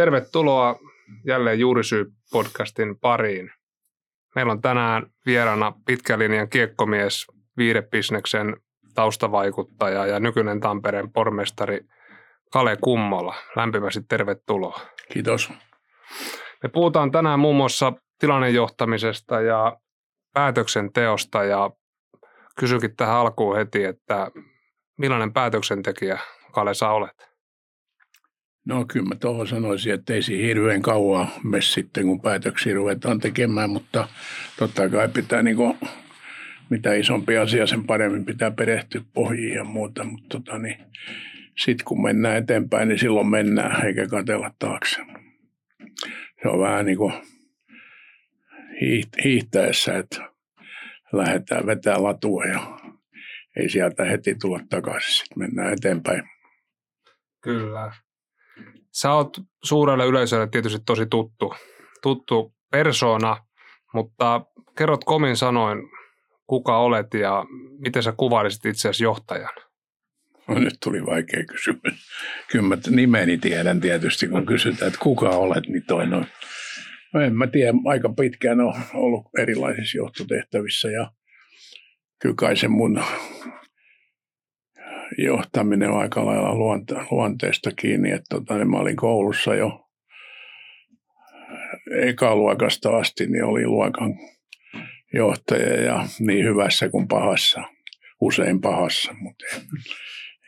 Tervetuloa jälleen Juurisyy-podcastin pariin. Meillä on tänään vieraana pitkälinjan kiekkomies, viidepisneksen taustavaikuttaja ja nykyinen Tampereen pormestari Kale Kummola. Lämpimästi tervetuloa. Kiitos. Me puhutaan tänään muun muassa tilannejohtamisesta ja päätöksenteosta ja kysykin tähän alkuun heti, että millainen päätöksentekijä Kale sä olet? No kyllä mä tuohon sanoisin, että ei siinä hirveän kauan mene sitten, kun päätöksiä ruvetaan tekemään, mutta totta kai pitää niin kuin, mitä isompi asia, sen paremmin pitää perehtyä pohjiin ja muuta, mutta tota, niin, sitten kun mennään eteenpäin, niin silloin mennään eikä katella taakse. Se on vähän niin kuin hiihtäessä, että lähdetään vetää latua ja ei sieltä heti tulla takaisin, sitten mennään eteenpäin. Kyllä. Sä oot suurelle yleisölle tietysti tosi tuttu, tuttu persona, mutta kerrot komin sanoin, kuka olet ja miten sä kuvailisit itseäsi johtajan? No nyt tuli vaikea kysymys. Kyllä mä nimeni tiedän tietysti, kun kysytään, että kuka olet, niin toi noin. No en mä tiedä, aika pitkään on ollut erilaisissa johtotehtävissä ja kyllä kai se mun johtaminen on aika lailla luonte, luonteesta kiinni. Että tota, niin mä olin koulussa jo ekaluokasta asti, niin oli luokan johtaja ja niin hyvässä kuin pahassa, usein pahassa. Mutta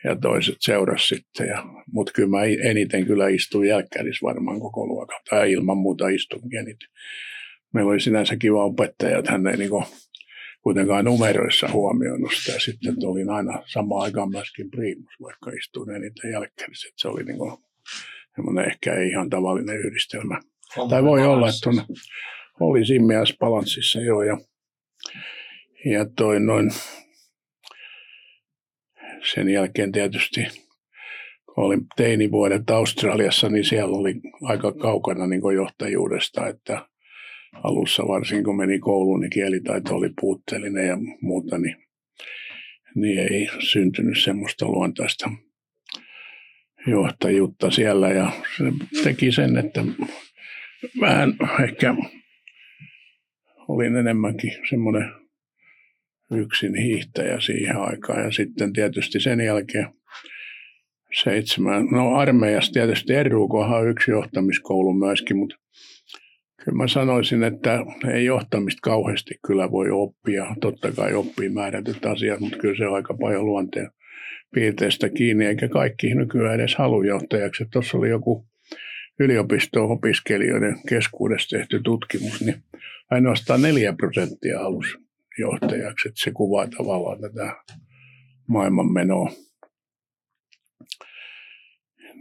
ja toiset seurasi sitten. Ja, mutta kyllä mä eniten kyllä istuin jälkkärissä varmaan koko luokan, tai ilman muuta istunkin eniten. Meillä oli sinänsä kiva opettaja, että hän ei niin kuitenkaan numeroissa huomioinut sitä. Sitten olin aina samaan aikaan myöskin priimus, vaikka istuin eniten jälkkärissä. Se oli niin kuin, ehkä ei ihan tavallinen yhdistelmä. Homma tai voi olla, että on, oli simmias balanssissa jo ja, ja toi noin sen jälkeen tietysti, kun olin teinivuodet Australiassa, niin siellä oli aika kaukana niin johtajuudesta, että alussa varsinkin kun meni kouluun, niin kielitaito oli puutteellinen ja muuta, niin, niin ei syntynyt semmoista luontaista johtajuutta siellä. Ja se teki sen, että vähän ehkä olin enemmänkin semmoinen yksin hiihtäjä siihen aikaan. Ja sitten tietysti sen jälkeen seitsemän, no armeijassa tietysti on yksi johtamiskoulu myöskin, mutta mä sanoisin, että ei johtamista kauheasti kyllä voi oppia. Totta kai oppii määrätyt asiat, mutta kyllä se on aika paljon luonteen piirteistä kiinni, eikä kaikki nykyään edes halua johtajaksi. Tuossa oli joku yliopisto-opiskelijoiden keskuudessa tehty tutkimus, niin ainoastaan 4 prosenttia halusi johtajaksi. Että se kuvaa tavallaan tätä maailmanmenoa.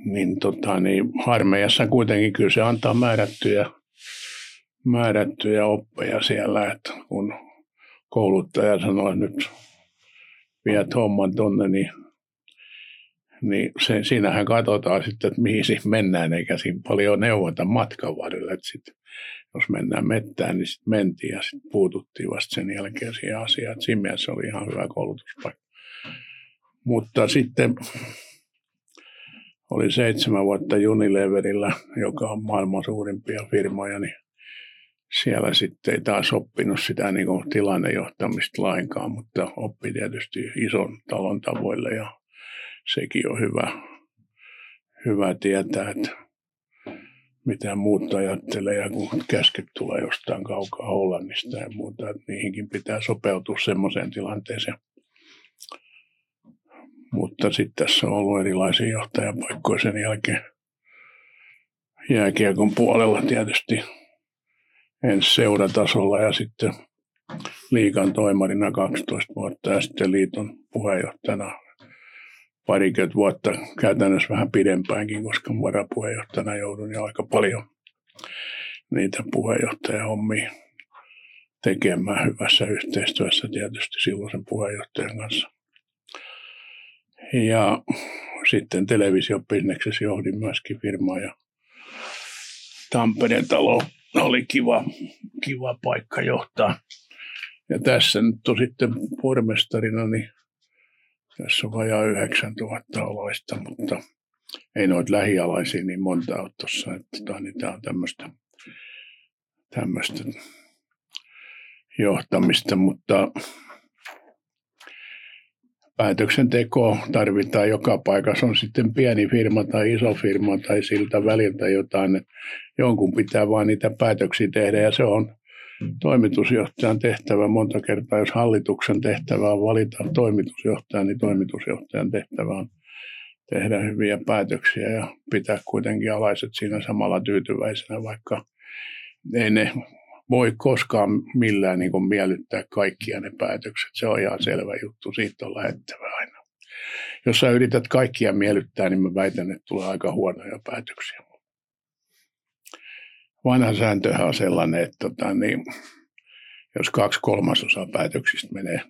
Niin, tota, niin armeijassa kuitenkin kyllä se antaa määrättyjä määrättyjä oppeja siellä, että kun kouluttaja sanoi nyt viet homman tonne, niin, niin se, siinähän katsotaan sitten, että mihin siinä mennään, eikä siinä paljon neuvota matkan varrella. Että sit, jos mennään mettään, niin sitten mentiin ja sitten puututtiin vasta sen jälkeen siihen asiaan. Siinä mielessä oli ihan hyvä koulutuspaikka. Mutta sitten oli seitsemän vuotta Unileverillä, joka on maailman suurimpia firmoja, niin siellä sitten ei taas oppinut sitä niin kuin tilannejohtamista lainkaan, mutta oppi tietysti ison talon tavoille ja sekin on hyvä, hyvä tietää, että mitä muut ajattelee ja kun käsket tulee jostain kaukaa Hollannista ja muuta, että niihinkin pitää sopeutua semmoiseen tilanteeseen. Mutta sitten tässä on ollut erilaisia johtajapaikkoja sen jälkeen jääkiekon puolella tietysti ensin seuratasolla ja sitten liikan toimarina 12 vuotta ja sitten liiton puheenjohtajana parikymmentä vuotta, käytännössä vähän pidempäänkin, koska varapuheenjohtajana joudun jo aika paljon niitä puheenjohtajahommia tekemään hyvässä yhteistyössä tietysti silloisen puheenjohtajan kanssa. Ja sitten televisiobisneksessä johdin myöskin firmaa ja Tampereen talo oli kiva, kiva paikka johtaa. Ja tässä nyt on sitten pormestarina, niin tässä on vajaa 9000 oloista, mutta ei noita lähialaisia niin monta ole tuossa. Tota, niin tämä on tämmöistä, tämmöistä johtamista, mutta päätöksenteko tarvitaan. Joka paikassa, on sitten pieni firma tai iso firma tai siltä väliltä jotain, jonkun pitää vaan niitä päätöksiä tehdä ja se on toimitusjohtajan tehtävä monta kertaa, jos hallituksen tehtävä on valita toimitusjohtaja, niin toimitusjohtajan tehtävä on tehdä hyviä päätöksiä ja pitää kuitenkin alaiset siinä samalla tyytyväisenä, vaikka ei ne voi koskaan millään niin kuin miellyttää kaikkia ne päätökset. Se on ihan selvä juttu, siitä on lähettävä aina. Jos sä yrität kaikkia miellyttää, niin mä väitän, että tulee aika huonoja päätöksiä. Vanha sääntöhän on sellainen, että tota, niin, jos kaksi kolmasosaa päätöksistä menee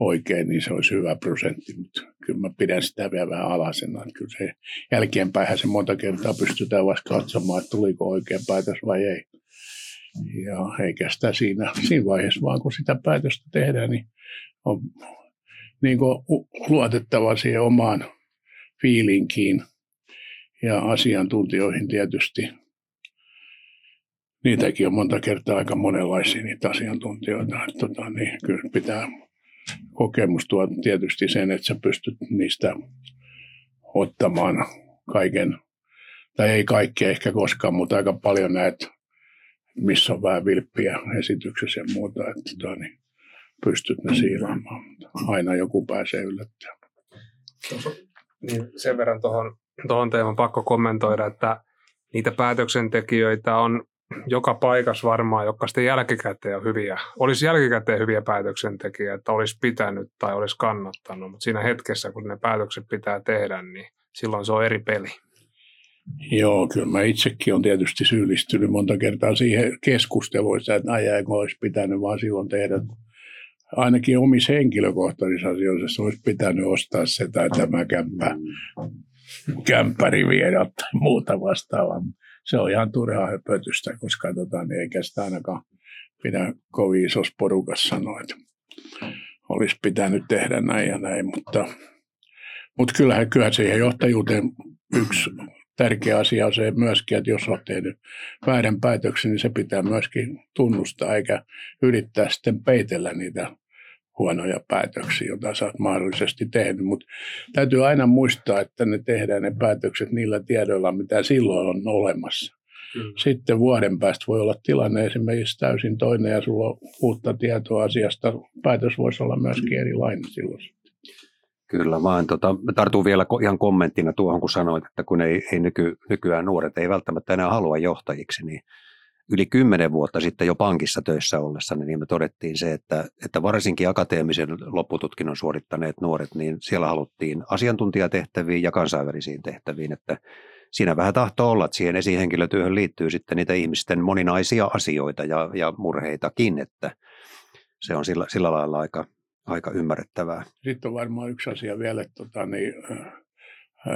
oikein, niin se olisi hyvä prosentti, mutta kyllä mä pidän sitä vielä vähän alasena. Kyllä se jälkeenpäin se monta kertaa pystytään vasta katsomaan, että tuliko oikein päätös vai ei. Ja eikä sitä siinä, siinä vaiheessa vaan, kun sitä päätöstä tehdään, niin on niin kuin luotettava siihen omaan fiilinkiin ja asiantuntijoihin tietysti. Niitäkin on monta kertaa aika monenlaisia niitä asiantuntijoita. Tota, niin kyllä pitää kokemus tuo tietysti sen, että sä pystyt niistä ottamaan kaiken, tai ei kaikkea ehkä koskaan, mutta aika paljon näet, missä on vähän vilppiä esityksessä ja muuta, että tota, niin pystyt ne siilaamaan. Aina joku pääsee yllättämään. Niin sen verran tuohon, tuohon teeman pakko kommentoida, että niitä päätöksentekijöitä on joka paikassa varmaan, jotka sitten jälkikäteen on hyviä, olisi jälkikäteen hyviä päätöksentekijöitä, että olisi pitänyt tai olisi kannattanut, mutta siinä hetkessä, kun ne päätökset pitää tehdä, niin silloin se on eri peli. Joo, kyllä mä itsekin olen tietysti syyllistynyt monta kertaa siihen keskusteluissa, että äijä olisi pitänyt vaan silloin tehdä. Ainakin omissa henkilökohtaisissa asioissa olisi pitänyt ostaa se tai tämä kämppä, kämppäri viedä tai muuta vastaavaa se on ihan turhaa höpötystä, koska tota, niin eikä sitä ainakaan pidä kovin isossa porukassa sanoa, että olisi pitänyt tehdä näin ja näin, mutta, mutta kyllähän, kyllähän siihen johtajuuteen yksi tärkeä asia on se myöskin, että jos olet tehnyt väärän päätöksen, niin se pitää myöskin tunnustaa, eikä yrittää sitten peitellä niitä huonoja päätöksiä, joita sä oot mahdollisesti tehnyt. Mutta täytyy aina muistaa, että ne tehdään ne päätökset niillä tiedoilla, mitä silloin on olemassa. Kyllä. Sitten vuoden päästä voi olla tilanne esimerkiksi täysin toinen ja sulla on uutta tietoa asiasta. Päätös voisi olla myöskin erilainen silloin. Kyllä, vaan. Tota, tartun vielä ihan kommenttina tuohon, kun sanoit, että kun ei, ei nyky, nykyään nuoret ei välttämättä enää halua johtajiksi, niin yli kymmenen vuotta sitten jo pankissa töissä ollessa, niin me todettiin se, että, että varsinkin akateemisen loppututkinnon suorittaneet nuoret, niin siellä haluttiin asiantuntijatehtäviin ja kansainvälisiin tehtäviin, että siinä vähän tahtoo olla, että siihen esihenkilötyöhön liittyy sitten niitä ihmisten moninaisia asioita ja, ja murheitakin, että se on sillä, sillä lailla aika, aika ymmärrettävää. Sitten on varmaan yksi asia vielä, että tota, niin,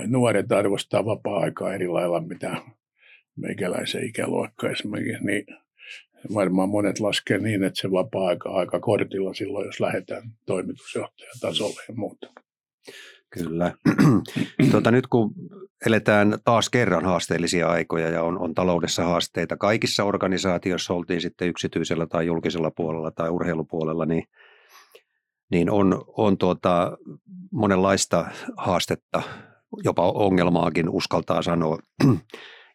nuoret arvostaa vapaa-aikaa eri lailla, mitä meikäläisen ikäluokka esimerkiksi, niin varmaan monet laskee niin, että se vapaa-aika aika kortilla silloin, jos lähdetään toimitusjohtajan tasolle ja muuta. Kyllä. tuota, nyt kun eletään taas kerran haasteellisia aikoja ja on, on taloudessa haasteita kaikissa organisaatioissa, oltiin sitten yksityisellä tai julkisella puolella tai urheilupuolella, niin, niin on, on tuota monenlaista haastetta, jopa ongelmaakin uskaltaa sanoa.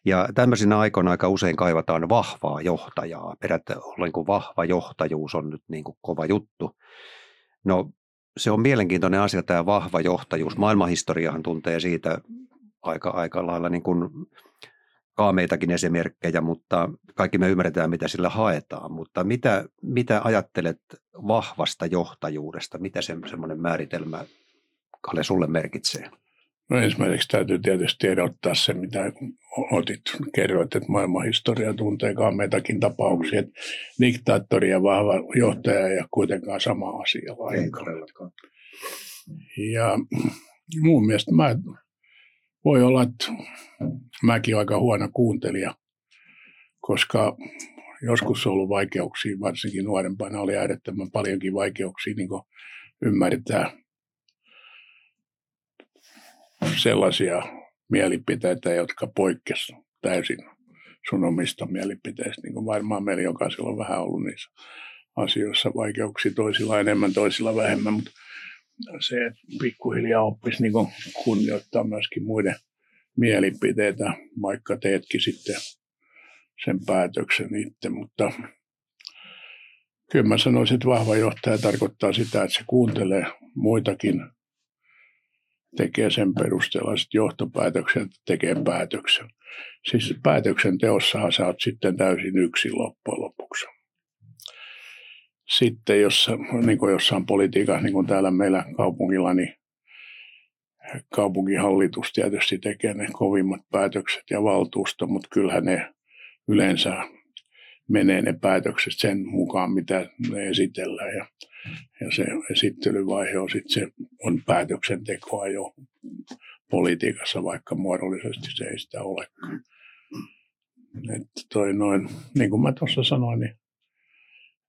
Ja tämmöisinä aikoina aika usein kaivataan vahvaa johtajaa. Ollen kun vahva johtajuus on nyt niin kuin kova juttu. No se on mielenkiintoinen asia tämä vahva johtajuus. Maailmanhistoriahan tuntee siitä aika, aika lailla niin kuin kaameitakin esimerkkejä, mutta kaikki me ymmärretään, mitä sillä haetaan. Mutta mitä, mitä ajattelet vahvasta johtajuudesta? Mitä se, semmoinen määritelmä, Kalle, sulle merkitsee? No ensimmäiseksi täytyy tietysti erottaa se, mitä otit, kerroit, että maailman historia tuntee meitakin tapauksia, että diktaattori ja vahva johtaja ja kuitenkaan sama asia lainkaan. Ja mun mielestä mä, voi olla, että mäkin aika huono kuuntelija, koska joskus on ollut vaikeuksia, varsinkin nuorempana oli äärettömän paljonkin vaikeuksia niin ymmärtää sellaisia mielipiteitä, jotka poikkesivat täysin sun omista mielipiteistä, niin kuin varmaan meillä jokaisella on vähän ollut niissä asioissa vaikeuksia, toisilla enemmän, toisilla vähemmän, mutta se, että pikkuhiljaa oppisi niin kunnioittaa myöskin muiden mielipiteitä, vaikka teetkin sitten sen päätöksen itse, mutta kyllä mä sanoisin, että vahva johtaja tarkoittaa sitä, että se kuuntelee muitakin, tekee sen perusteella sitten johtopäätöksen, tekee päätöksen. Siis päätöksenteossahan sä oot sitten täysin yksin loppujen lopuksi. Sitten jos, niin kuin jossain politiikassa, niin kuin täällä meillä kaupungilla, niin kaupunkihallitus tietysti tekee ne kovimmat päätökset ja valtuusto, mutta kyllähän ne yleensä menee ne päätökset sen mukaan, mitä ne esitellään. Ja, ja se esittelyvaihe on sitten se on päätöksentekoa jo politiikassa, vaikka muodollisesti se ei sitä olekaan. Että toi noin, niin kuin mä tuossa sanoin, niin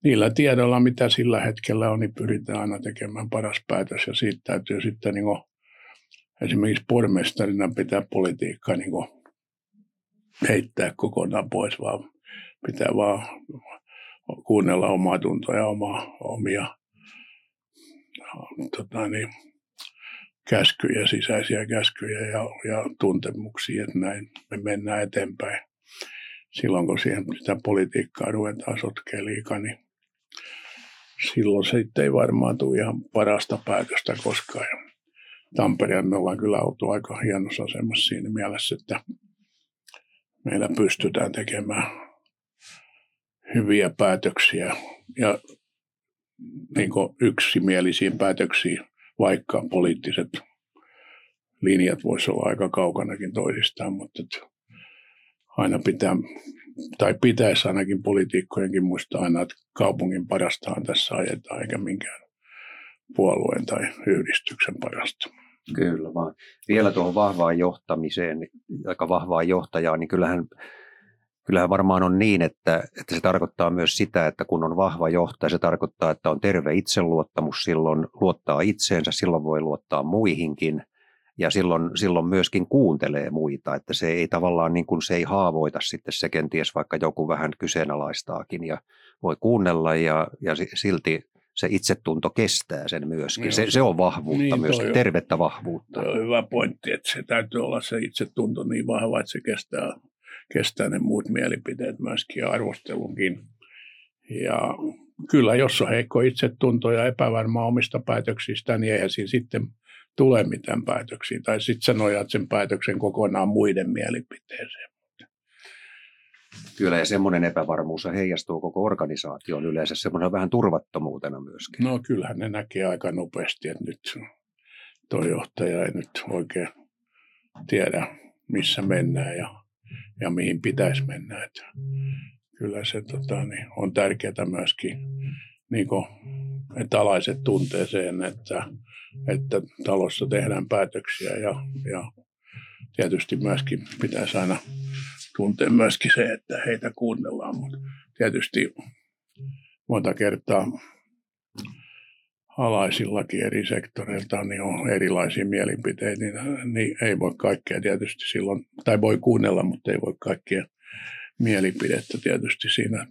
niillä tiedoilla, mitä sillä hetkellä on, niin pyritään aina tekemään paras päätös. Ja siitä täytyy sitten niin esimerkiksi pormestarina pitää politiikkaa niin kuin, heittää kokonaan pois, vaan pitää vaan kuunnella omaa tuntoa ja omaa, omia tota niin, käskyjä, sisäisiä käskyjä ja, ja tuntemuksia, että näin me mennään eteenpäin. Silloin kun siihen sitä politiikkaa ruvetaan sotkea liikaa, niin silloin se ei varmaan tule ihan parasta päätöstä koskaan. Tampereen me ollaan kyllä oltu aika hienossa asemassa siinä mielessä, että meillä pystytään tekemään hyviä päätöksiä ja niin yksimielisiä päätöksiä, vaikka poliittiset linjat voisivat olla aika kaukanakin toisistaan, mutta aina pitää, tai pitäisi ainakin poliitikkojenkin muistaa aina, että kaupungin parastahan tässä ajetaan, eikä minkään puolueen tai yhdistyksen parasta. Kyllä vaan. Vielä tuohon vahvaan johtamiseen, aika vahvaan johtajaan, niin kyllähän, kyllähän varmaan on niin, että, että se tarkoittaa myös sitä, että kun on vahva johtaja, se tarkoittaa, että on terve itseluottamus, silloin luottaa itseensä, silloin voi luottaa muihinkin ja silloin, silloin myöskin kuuntelee muita, että se ei tavallaan niin kuin se ei haavoita sitten se kenties vaikka joku vähän kyseenalaistaakin ja voi kuunnella ja, ja silti se itsetunto kestää sen myöskin. Niin se, se on vahvuutta niin, myöskin, tervettä vahvuutta. On hyvä pointti, että se täytyy olla se itsetunto niin vahva, että se kestää, kestää ne muut mielipiteet myöskin ja arvostelunkin. Ja kyllä, jos on heikko itsetunto ja epävarma omista päätöksistä, niin eihän siinä sitten tule mitään päätöksiä. Tai sitten sä nojaat sen päätöksen kokonaan muiden mielipiteeseen. Kyllä, ja semmoinen epävarmuus heijastuu koko organisaation yleensä semmoinen vähän turvattomuutena myöskin. No kyllähän ne näkee aika nopeasti, että nyt tuo johtaja ei nyt oikein tiedä, missä mennään ja, ja mihin pitäisi mennä. Että kyllä se tota, niin on tärkeää myöskin, niin kuin, että alaiset tuntee sen, että, että talossa tehdään päätöksiä ja, ja tietysti myöskin pitäisi aina tuntea myöskin se, että heitä kuunnellaan, mutta tietysti monta kertaa alaisillakin eri sektoreilta niin on erilaisia mielipiteitä, niin, niin ei voi kaikkea tietysti silloin, tai voi kuunnella, mutta ei voi kaikkia mielipidettä tietysti siinä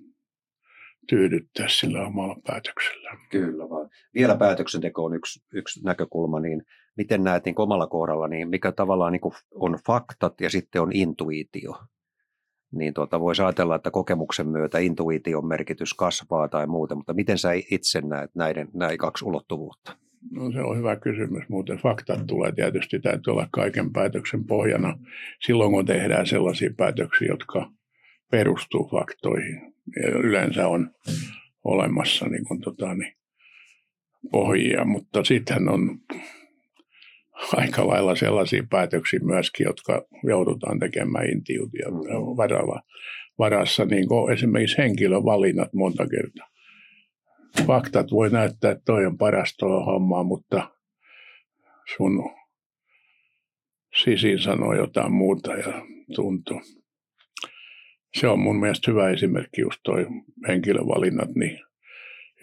tyydyttää sillä omalla päätöksellä. Kyllä vaan. Vielä päätöksenteko on yksi, yksi näkökulma, niin miten näet niin omalla kohdalla, niin mikä tavallaan niin on faktat ja sitten on intuitio? Niin tuota, voisi ajatella, että kokemuksen myötä intuition merkitys kasvaa tai muuta, mutta miten sä itse näet näiden, näin kaksi ulottuvuutta? No se on hyvä kysymys. Muuten faktat tulee tietysti, täytyy olla kaiken päätöksen pohjana silloin, kun tehdään sellaisia päätöksiä, jotka perustuu faktoihin. Ja yleensä on olemassa niin kuin, tota, niin, pohjia, mutta sitten on aika lailla sellaisia päätöksiä myöskin, jotka joudutaan tekemään intuition varalla, varassa, niin kuin esimerkiksi henkilövalinnat monta kertaa. Faktat voi näyttää, että toi on paras tuo homma, mutta sun sisin sanoo jotain muuta ja tuntuu. Se on mun mielestä hyvä esimerkki just toi henkilövalinnat, niin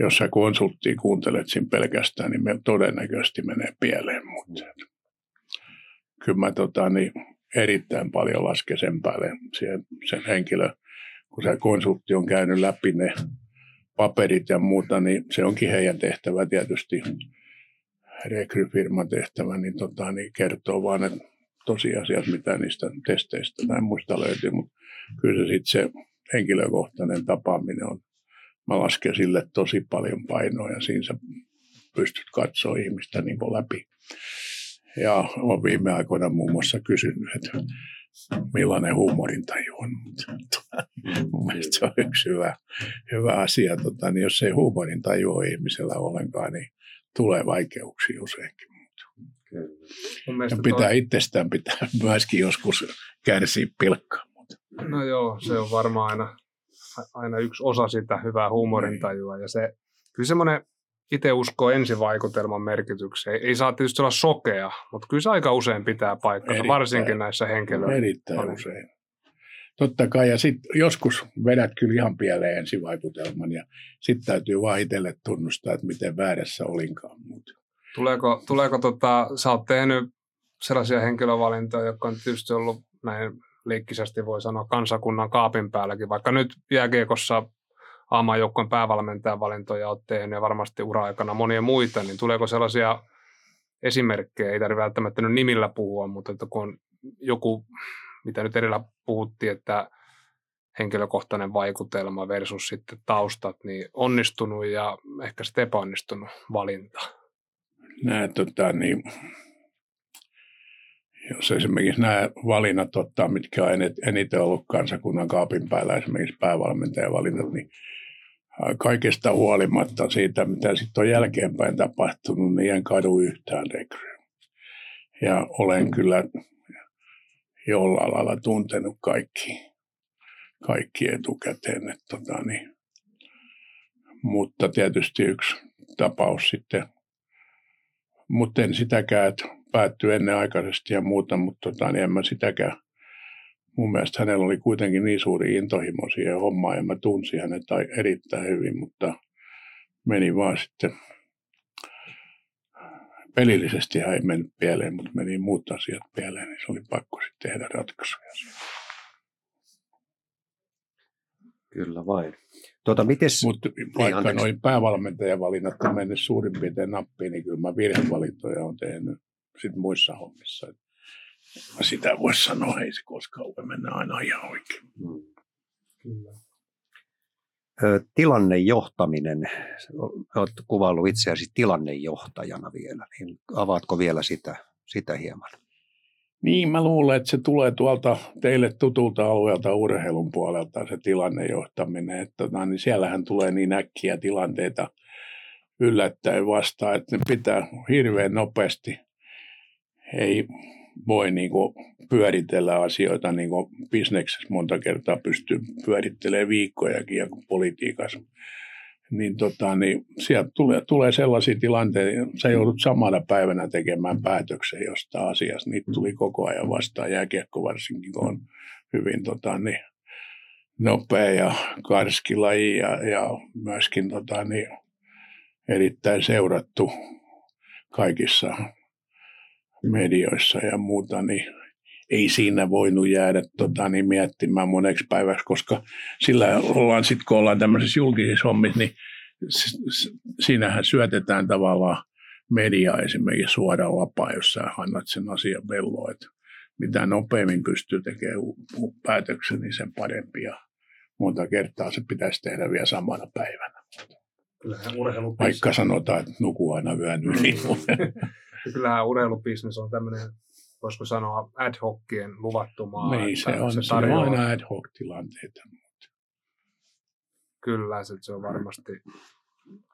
jos sä konsulttiin kuuntelet siinä pelkästään, niin me todennäköisesti menee pieleen. Mutta kyllä mä tota, niin, erittäin paljon laske sen päälle siihen, sen henkilö, kun se konsultti on käynyt läpi ne paperit ja muuta, niin se onkin heidän tehtävä tietysti, rekryfirman tehtävä, niin, tota, niin kertoo vaan ne tosiasiat, mitä niistä testeistä tai muista löytyy, mutta kyllä se sitten se henkilökohtainen tapaaminen on, mä lasken sille tosi paljon painoa ja siinä sä pystyt katsoa ihmistä niin läpi. Ja olen viime aikoina muun muassa kysynyt, että millainen huumorintaju on. Mun mielestä se on yksi hyvä, hyvä asia. Tota, niin jos ei huumorintaju ole ihmisellä ollenkaan, niin tulee vaikeuksia useinkin. Ja pitää toi... itsestään pitää myöskin joskus kärsiä pilkkaa. No joo, se on varmaan aina, aina yksi osa sitä hyvää huumorintajua. Ja se, kyllä semmoinen itse uskoo ensivaikutelman merkitykseen. Ei saa tietysti olla sokea, mutta kyllä se aika usein pitää paikkaa, varsinkin näissä henkilöissä. Erittäin usein. Totta kai, ja sitten joskus vedät kyllä ihan pieleen ensivaikutelman, ja sitten täytyy vaan itselle tunnustaa, että miten väärässä olinkaan. Mutta. Tuleeko, tuleeko tota, sä oot tehnyt sellaisia henkilövalintoja, jotka on tietysti ollut näin leikkisesti voi sanoa kansakunnan kaapin päälläkin, vaikka nyt jääkiekossa aamajoukkojen päävalmentajan valintoja olet tehnyt ja varmasti ura-aikana monia muita, niin tuleeko sellaisia esimerkkejä, ei tarvitse välttämättä nyt nimillä puhua, mutta että kun on joku, mitä nyt edellä puhuttiin, että henkilökohtainen vaikutelma versus sitten taustat, niin onnistunut ja ehkä sitten epäonnistunut valinta? Nämä, tota, niin, jos esimerkiksi nämä valinnat ottaa, mitkä on eniten ollut kansakunnan kaapin päällä, esimerkiksi päävalmentajavalinnat, niin kaikesta huolimatta siitä, mitä sitten on jälkeenpäin tapahtunut, niin en kadu yhtään rekryä. Ja olen kyllä jollain lailla tuntenut kaikki, kaikki etukäteen. Että tota, niin. Mutta tietysti yksi tapaus sitten, mutta en sitäkään, että päättyi ennenaikaisesti ja muuta, mutta tota, niin en mä sitäkään mun mielestä hänellä oli kuitenkin niin suuri intohimo siihen hommaan ja mä tunsin hänet erittäin hyvin, mutta meni vaan sitten pelillisesti hän ei mennyt pieleen, mutta meni muut asiat pieleen, niin se oli pakko sitten tehdä ratkaisuja. Kyllä vain. Tuota, mites... Mutta vaikka niin, noin päävalmentajavalinnat on mennyt suurin piirtein nappiin, niin kyllä mä virhevalintoja on tehnyt sit muissa hommissa. Sitä voisi sanoa, ei se koskaan ole mennä aina ihan oikein. Hmm. Kyllä. Tilannejohtaminen, olet kuvaillut itseäsi tilannejohtajana vielä, niin avaatko vielä sitä, sitä hieman? Niin, mä luulen, että se tulee tuolta teille tutulta alueelta urheilun puolelta se tilannejohtaminen. Että, tota, niin siellähän tulee niin äkkiä tilanteita yllättäen vastaan, että ne pitää hirveän nopeasti. Ei voi niin kuin pyöritellä asioita niin kuin bisneksessä monta kertaa pystyy pyörittelemään viikkojakin ja politiikassa. Niin, tota, niin sieltä tulee, tulee sellaisia tilanteita, sä joudut samana päivänä tekemään päätöksen jostain asiasta. Niitä tuli koko ajan vastaan, jääkiekko varsinkin, kun on hyvin tota, niin, nopea ja karski laji ja, ja myöskin tota, niin, erittäin seurattu kaikissa medioissa ja muuta, niin ei siinä voinut jäädä tota, niin miettimään moneksi päiväksi, koska sillä ollaan sitten, kun ollaan tämmöisissä julkisissa hommissa, niin siinähän syötetään tavallaan media esimerkiksi suoraan lapaa, jos sä annat sen asian velloa, että mitä nopeammin pystyy tekemään päätöksen, niin sen parempi ja monta kertaa se pitäisi tehdä vielä samana päivänä. Kyllähän Vaikka sanotaan, että nuku aina yön yli. Kyllähän urheilubisnes on tämmöinen, voisiko sanoa, ad hocien luvattumaa. Niin, se on, se, se on aina ad hoc tilanteita. Kyllä, se, se on varmasti.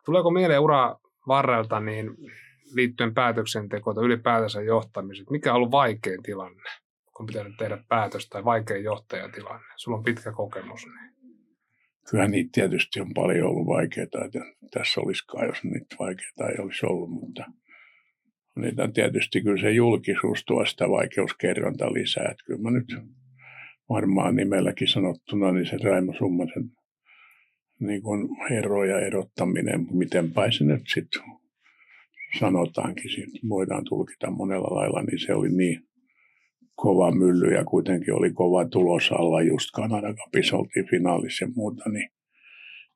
Tuleeko mieleen ura varrelta niin liittyen päätöksentekoon tai ylipäätänsä johtamiseen, mikä on ollut vaikein tilanne, kun pitänyt tehdä päätös tai vaikein johtajatilanne? Sulla on pitkä kokemus. Niin. Kyllä niitä tietysti on paljon ollut vaikeita, että tässä olisikaan, jos niitä vaikeita ei olisi ollut, mutta – niitä tietysti kyllä se julkisuus tuo sitä vaikeuskerronta lisää. Että kyllä mä nyt varmaan nimelläkin sanottuna, niin se Raimo Summasen niin kuin ero ja erottaminen, miten se nyt sitten sanotaankin, siitä voidaan tulkita monella lailla, niin se oli niin kova mylly ja kuitenkin oli kova tulos alla, just Kanada Cupissa oltiin finaalissa ja muuta, niin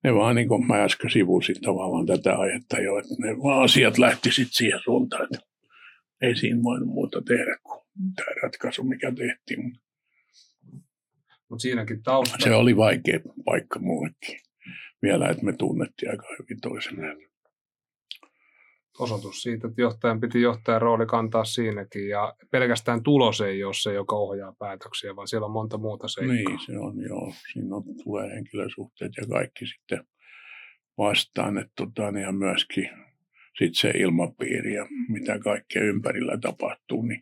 ne vaan niin kuin mä äsken sivusin tavallaan tätä aihetta jo, että ne vaan asiat lähti sitten siihen suuntaan, että ei siinä voinut muuta tehdä kuin tämä ratkaisu, mikä tehtiin. Mutta siinäkin taustalla... Se oli vaikea paikka mullekin vielä, että me tunnettiin aika hyvin toisemme. Osoitus siitä, että johtajan piti johtajan rooli kantaa siinäkin ja pelkästään tulos ei ole se, joka ohjaa päätöksiä, vaan siellä on monta muuta seikkaa. Niin, se on joo. Siinä on, tulee henkilösuhteet ja kaikki sitten vastaan, että tota, niin ja myöskin sit se ilmapiiri ja mitä kaikkea ympärillä tapahtuu, niin,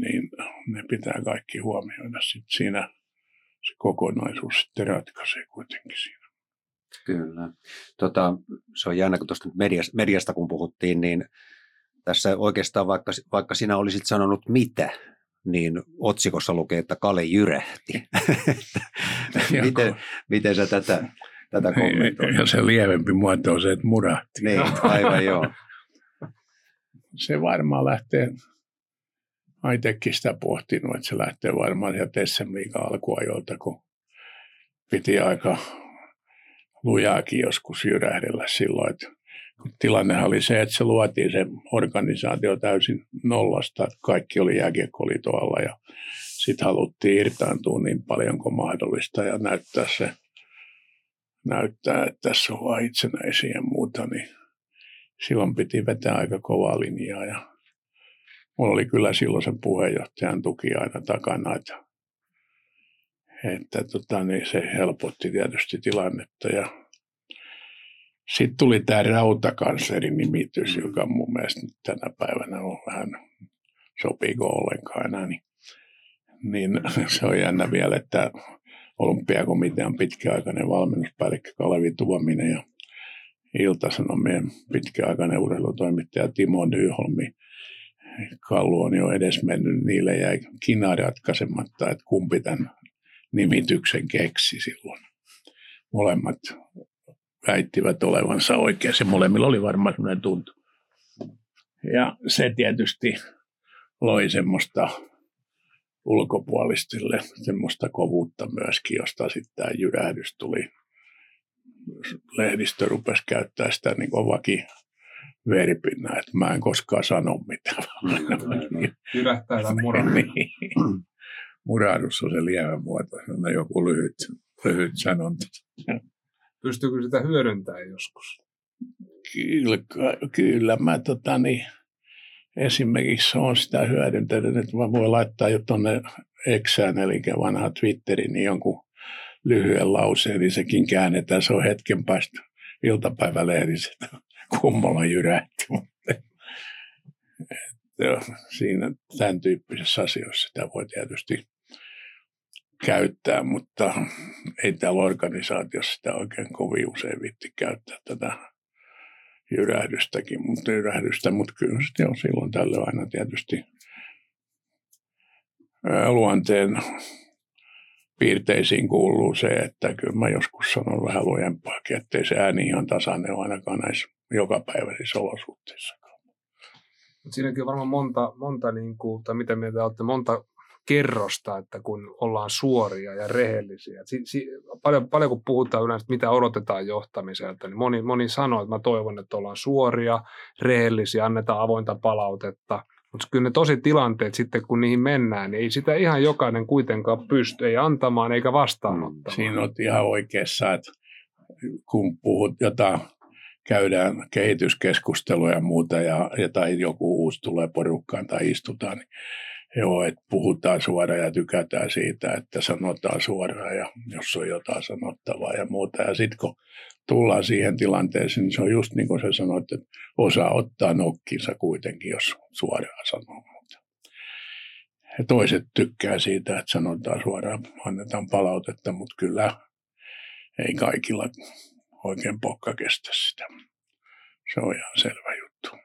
niin ne pitää kaikki huomioida sit siinä. Se kokonaisuus sitten ratkaisee kuitenkin siinä. Kyllä. Tota, se on jännä, kun tuosta mediasta, mediasta kun puhuttiin, niin tässä oikeastaan vaikka, vaikka sinä olisit sanonut mitä, niin otsikossa lukee, että Kale jyrähti. miten, miten sä tätä, tätä kommentoit? Ja se lievempi muoto on se, että murahti. Niin, aivan joo. Se varmaan lähtee, itsekin sitä pohtinut, että se lähtee varmaan sieltä SM Liigan alkuajoilta, kun piti aika lujaakin joskus jyrähdellä silloin, että tilannehan oli se, että se luotiin se organisaatio täysin nollasta, kaikki oli jääkiekkoliitoalla ja sitten haluttiin irtaantua niin paljon kuin mahdollista ja näyttää se, näyttää, että tässä ollaan itsenäisiä ja muuta, niin silloin piti vetää aika kovaa linjaa ja mulla oli kyllä silloin sen puheenjohtajan tuki aina takana, että että tota, niin se helpotti tietysti tilannetta. Ja sitten tuli tämä rautakanslerin nimitys, joka mun mielestä nyt tänä päivänä on vähän sopiiko ollenkaan enää. Niin, niin se on jännä vielä, että olympiakomitean pitkäaikainen valmennuspäällikkö Kalevi Tuominen ja Ilta-Sanomien pitkäaikainen urheilutoimittaja Timo Nyholmi Kallu on jo edes mennyt, niille jäi kina ratkaisematta, että kumpi tämän nimityksen keksi silloin. Molemmat väittivät olevansa oikeassa. Molemmilla oli varmaan sellainen tuntu. Ja se tietysti loi semmoista ulkopuolistille semmoista kovuutta myöskin, josta sitten tämä jyrähdys tuli. Lehdistö rupesi käyttää sitä niin kuin vaki veripinna, että mä en koskaan sano mitään. Jyrähtää tai muraa. niin murahdus on se lievä muoto, se on joku lyhyt, lyhyt sanonta. Pystyykö sitä hyödyntämään joskus? Kyllä, kyllä mä tota, niin, esimerkiksi on sitä hyödyntänyt, että mä voin laittaa jo tuonne Exään, eli vanha Twitterin, niin jonkun lyhyen lauseen, niin sekin käännetään. Se on hetken päästä iltapäivälehdissä, kummalla jyrähti. siinä tämän tyyppisessä asioissa sitä voi tietysti käyttää, mutta ei täällä organisaatiossa sitä oikein kovin usein vitti käyttää tätä jyrähdystäkin, mutta jyrähdystä, mutta kyllä se on silloin tällöin aina tietysti luonteen piirteisiin kuuluu se, että kyllä mä joskus sanon vähän lujempaakin, ettei se ääni ihan tasainen ole ainakaan näissä jokapäiväisissä olosuhteissa. Siinäkin on varmaan monta, monta niin kuin, tai mitä mieltä olette, monta kerrosta, että kun ollaan suoria ja rehellisiä. Si, si, paljon, paljon kun puhutaan yleensä, mitä odotetaan johtamiselta, niin moni, moni sanoo, että mä toivon, että ollaan suoria, rehellisiä, annetaan avointa palautetta. Mutta kyllä ne tosi tilanteet sitten, kun niihin mennään, niin ei sitä ihan jokainen kuitenkaan pysty, ei antamaan eikä vastaanottamaan. Siinä on ihan oikeassa, että kun puhut jotain käydään kehityskeskustelua ja muuta, ja, ja tai joku uusi tulee porukkaan tai istutaan, niin Joo, että puhutaan suoraan ja tykätään siitä, että sanotaan suoraan ja jos on jotain sanottavaa ja muuta. Ja sitten kun tullaan siihen tilanteeseen, niin se on just niin kuin sä sanoit, että osa ottaa nokkinsa kuitenkin, jos suoraan sanoo. Ja toiset tykkää siitä, että sanotaan suoraan, annetaan palautetta, mutta kyllä ei kaikilla oikein pokka kestä sitä. Se on ihan selvä juttu.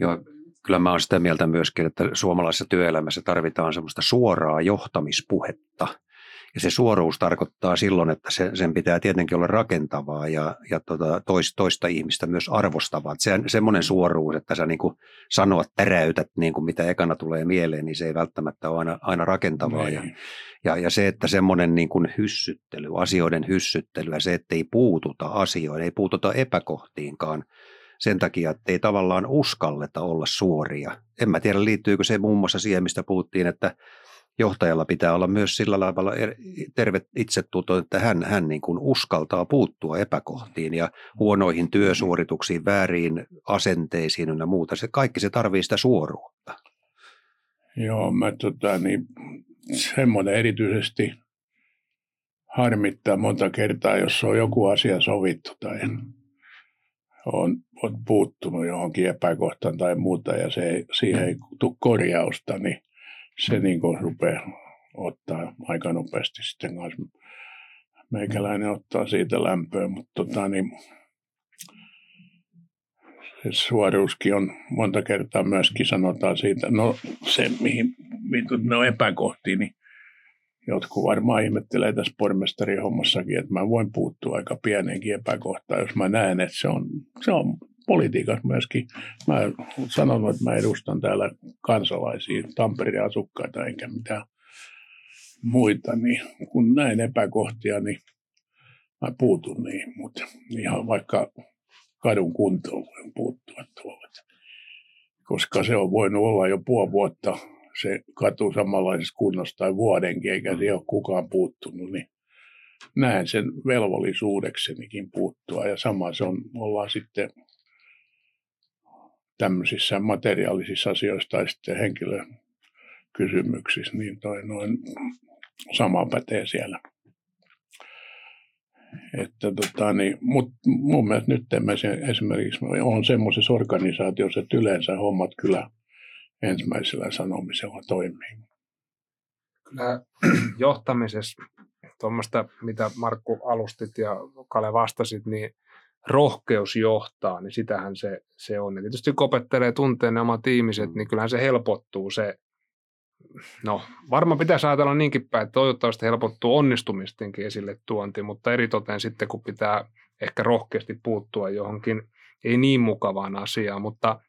Joo, kyllä mä olen sitä mieltä myöskin, että suomalaisessa työelämässä tarvitaan semmoista suoraa johtamispuhetta. Ja se suoruus tarkoittaa silloin, että se, sen pitää tietenkin olla rakentavaa ja, ja tota, tois, toista ihmistä myös arvostavaa. Se, semmoinen suoruus, että sä niin kuin sanot, täräytät niin kuin mitä ekana tulee mieleen, niin se ei välttämättä ole aina, aina rakentavaa. Ja, Niin. ja, ja se, että semmoinen niin kuin hyssyttely, asioiden hyssyttely ja se, että ei puututa asioihin, ei puututa epäkohtiinkaan sen takia, että ei tavallaan uskalleta olla suoria. En mä tiedä, liittyykö se muun muassa siihen, mistä puhuttiin, että johtajalla pitää olla myös sillä lailla er- terve itsetunto, että hän, hän niin kuin uskaltaa puuttua epäkohtiin ja huonoihin työsuorituksiin, vääriin asenteisiin ja muuta. Se, kaikki se tarvii sitä suoruutta. Joo, mä tota, niin, semmoinen erityisesti harmittaa monta kertaa, jos on joku asia sovittu tai on, on puuttunut johonkin epäkohtaan tai muuta ja se siihen ei tule korjausta, niin se niin kuin rupeaa ottaa aika nopeasti sitten kanssa. Meikäläinen ottaa siitä lämpöä, mutta tota, niin, se suoruuskin on monta kertaa myöskin sanotaan siitä, no se mihin vitut ne on epäkohtia, niin jotkut varmaan ihmettelee tässä pormestarin hommassakin, että mä voin puuttua aika pieneenkin epäkohtaan, jos mä näen, että se on, se on politiikassa myöskin. Mä sanon, että mä edustan täällä kansalaisia, Tampereen asukkaita enkä mitään muita, niin kun näen epäkohtia, niin mä puutun niihin, mutta ihan vaikka kadun kuntoon voin puuttua tuolla. Koska se on voinut olla jo puoli vuotta se katu samanlaisessa kunnossa tai vuodenkin, eikä siihen ole kukaan puuttunut, niin näen sen velvollisuudeksenikin puuttua. Ja sama se on, ollaan sitten tämmöisissä materiaalisissa asioissa tai sitten henkilökysymyksissä, niin toi noin sama pätee siellä. Että tota, niin, mut mun mielestä nyt mä sen, esimerkiksi on semmoisessa organisaatiossa, että yleensä hommat kyllä ensimmäisellä sanomisella toimii. Kyllä johtamisessa, tuommoista mitä Markku alustit ja Kale vastasit, niin rohkeus johtaa, niin sitähän se, se on. Ja tietysti kun opettelee tunteen ne omat ihmiset, niin kyllähän se helpottuu se, no varmaan pitäisi ajatella niinkin päin, että toivottavasti helpottuu onnistumistenkin esille tuonti, mutta eritoten sitten kun pitää ehkä rohkeasti puuttua johonkin ei niin mukavaan asiaan, mutta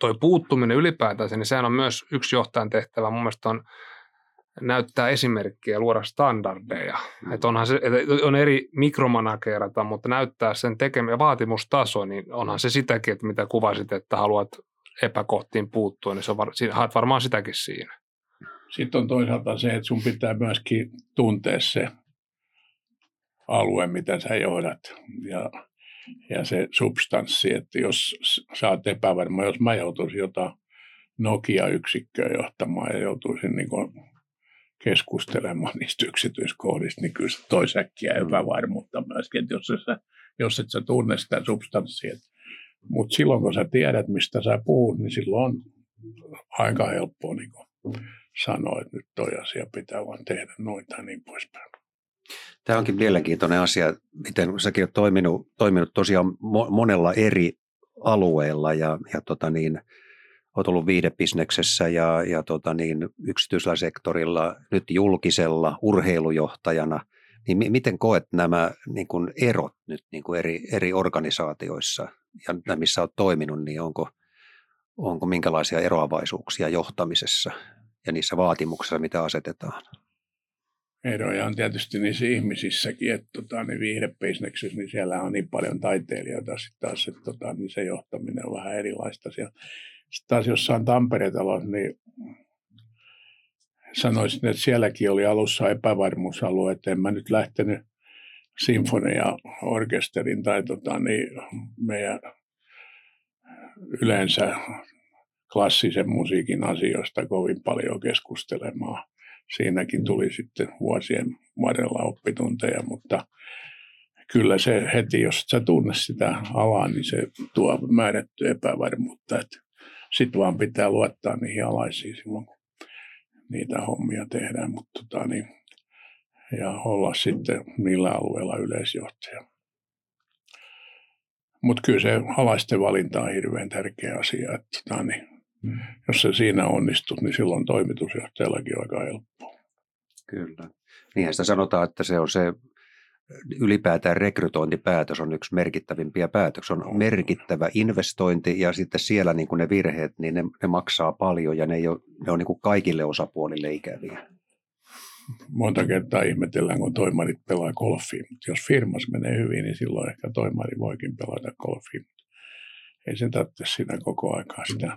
toi puuttuminen ylipäätänsä, niin sehän on myös yksi johtajan tehtävä. Mun mielestä on näyttää esimerkkiä luoda standardeja. Mm. Että onhan se, että on eri mikromanagerata, mutta näyttää sen tekeminen vaatimustaso, niin onhan se sitäkin, että mitä kuvasit, että haluat epäkohtiin puuttua, niin se on, haet varmaan sitäkin siinä. Sitten on toisaalta se, että sun pitää myöskin tuntea se alue, mitä sä johdat. Ja, ja se substanssi, että jos sä oot epävarma, jos mä joutuisin jotain Nokia-yksikköä johtamaan ja joutuisin niin keskustelemaan niistä yksityiskohdista, niin kyllä se toi säkkiä epävarmuutta myöskin, että jos, sä, jos et sä tunne sitä substanssia. Mutta silloin kun sä tiedät, mistä sä puhut, niin silloin on aika helppoa niin sanoa, että nyt toi asia pitää vaan tehdä noita ja niin poispäin. Tämä onkin mielenkiintoinen asia, miten säkin olet toiminut, toiminut tosiaan monella eri alueella ja, ja tota niin, olet ollut viidebisneksessä ja, ja tota niin, yksityisellä sektorilla, nyt julkisella, urheilujohtajana, niin mi- miten koet nämä niin kuin erot nyt niin kuin eri, eri organisaatioissa ja missä olet toiminut, niin onko, onko minkälaisia eroavaisuuksia johtamisessa ja niissä vaatimuksissa, mitä asetetaan? Eroja on tietysti niissä ihmisissäkin, että tota, niin viihdebisneksessä, niin siellä on niin paljon taiteilijoita sitten taas, että tota, niin se johtaminen on vähän erilaista siellä. Sitten taas jossain Tampere-talossa, niin sanoisin, että sielläkin oli alussa epävarmuusalue, että en mä nyt lähtenyt sinfonia-orkesterin tai tota, niin meidän yleensä klassisen musiikin asioista kovin paljon keskustelemaan. Siinäkin tuli sitten vuosien varrella oppitunteja, mutta kyllä se heti, jos sä tunne sitä alaa, niin se tuo määrätty epävarmuutta. Sitten vaan pitää luottaa niihin alaisiin silloin, kun niitä hommia tehdään. Mutta tota, niin, ja olla sitten niillä alueilla yleisjohtaja. Mutta kyllä se alaisten valinta on hirveän tärkeä asia. Että, tota, niin, mm. Jos se siinä onnistut, niin silloin toimitusjohtajallakin on aika helppoa. Kyllä. Niinhän sitä sanotaan, että se on se ylipäätään rekrytointipäätös on yksi merkittävimpiä päätöksiä. On merkittävä investointi ja sitten siellä niin kuin ne virheet, niin ne, ne maksaa paljon ja ne, ei ole, ne on niin kuin kaikille osapuolille ikäviä. Monta kertaa ihmetellään, kun toimarit pelaa golfia, mutta jos firmas menee hyvin, niin silloin ehkä toimari voikin pelata golfia. Ei se tarvitse siinä koko aikaa sitä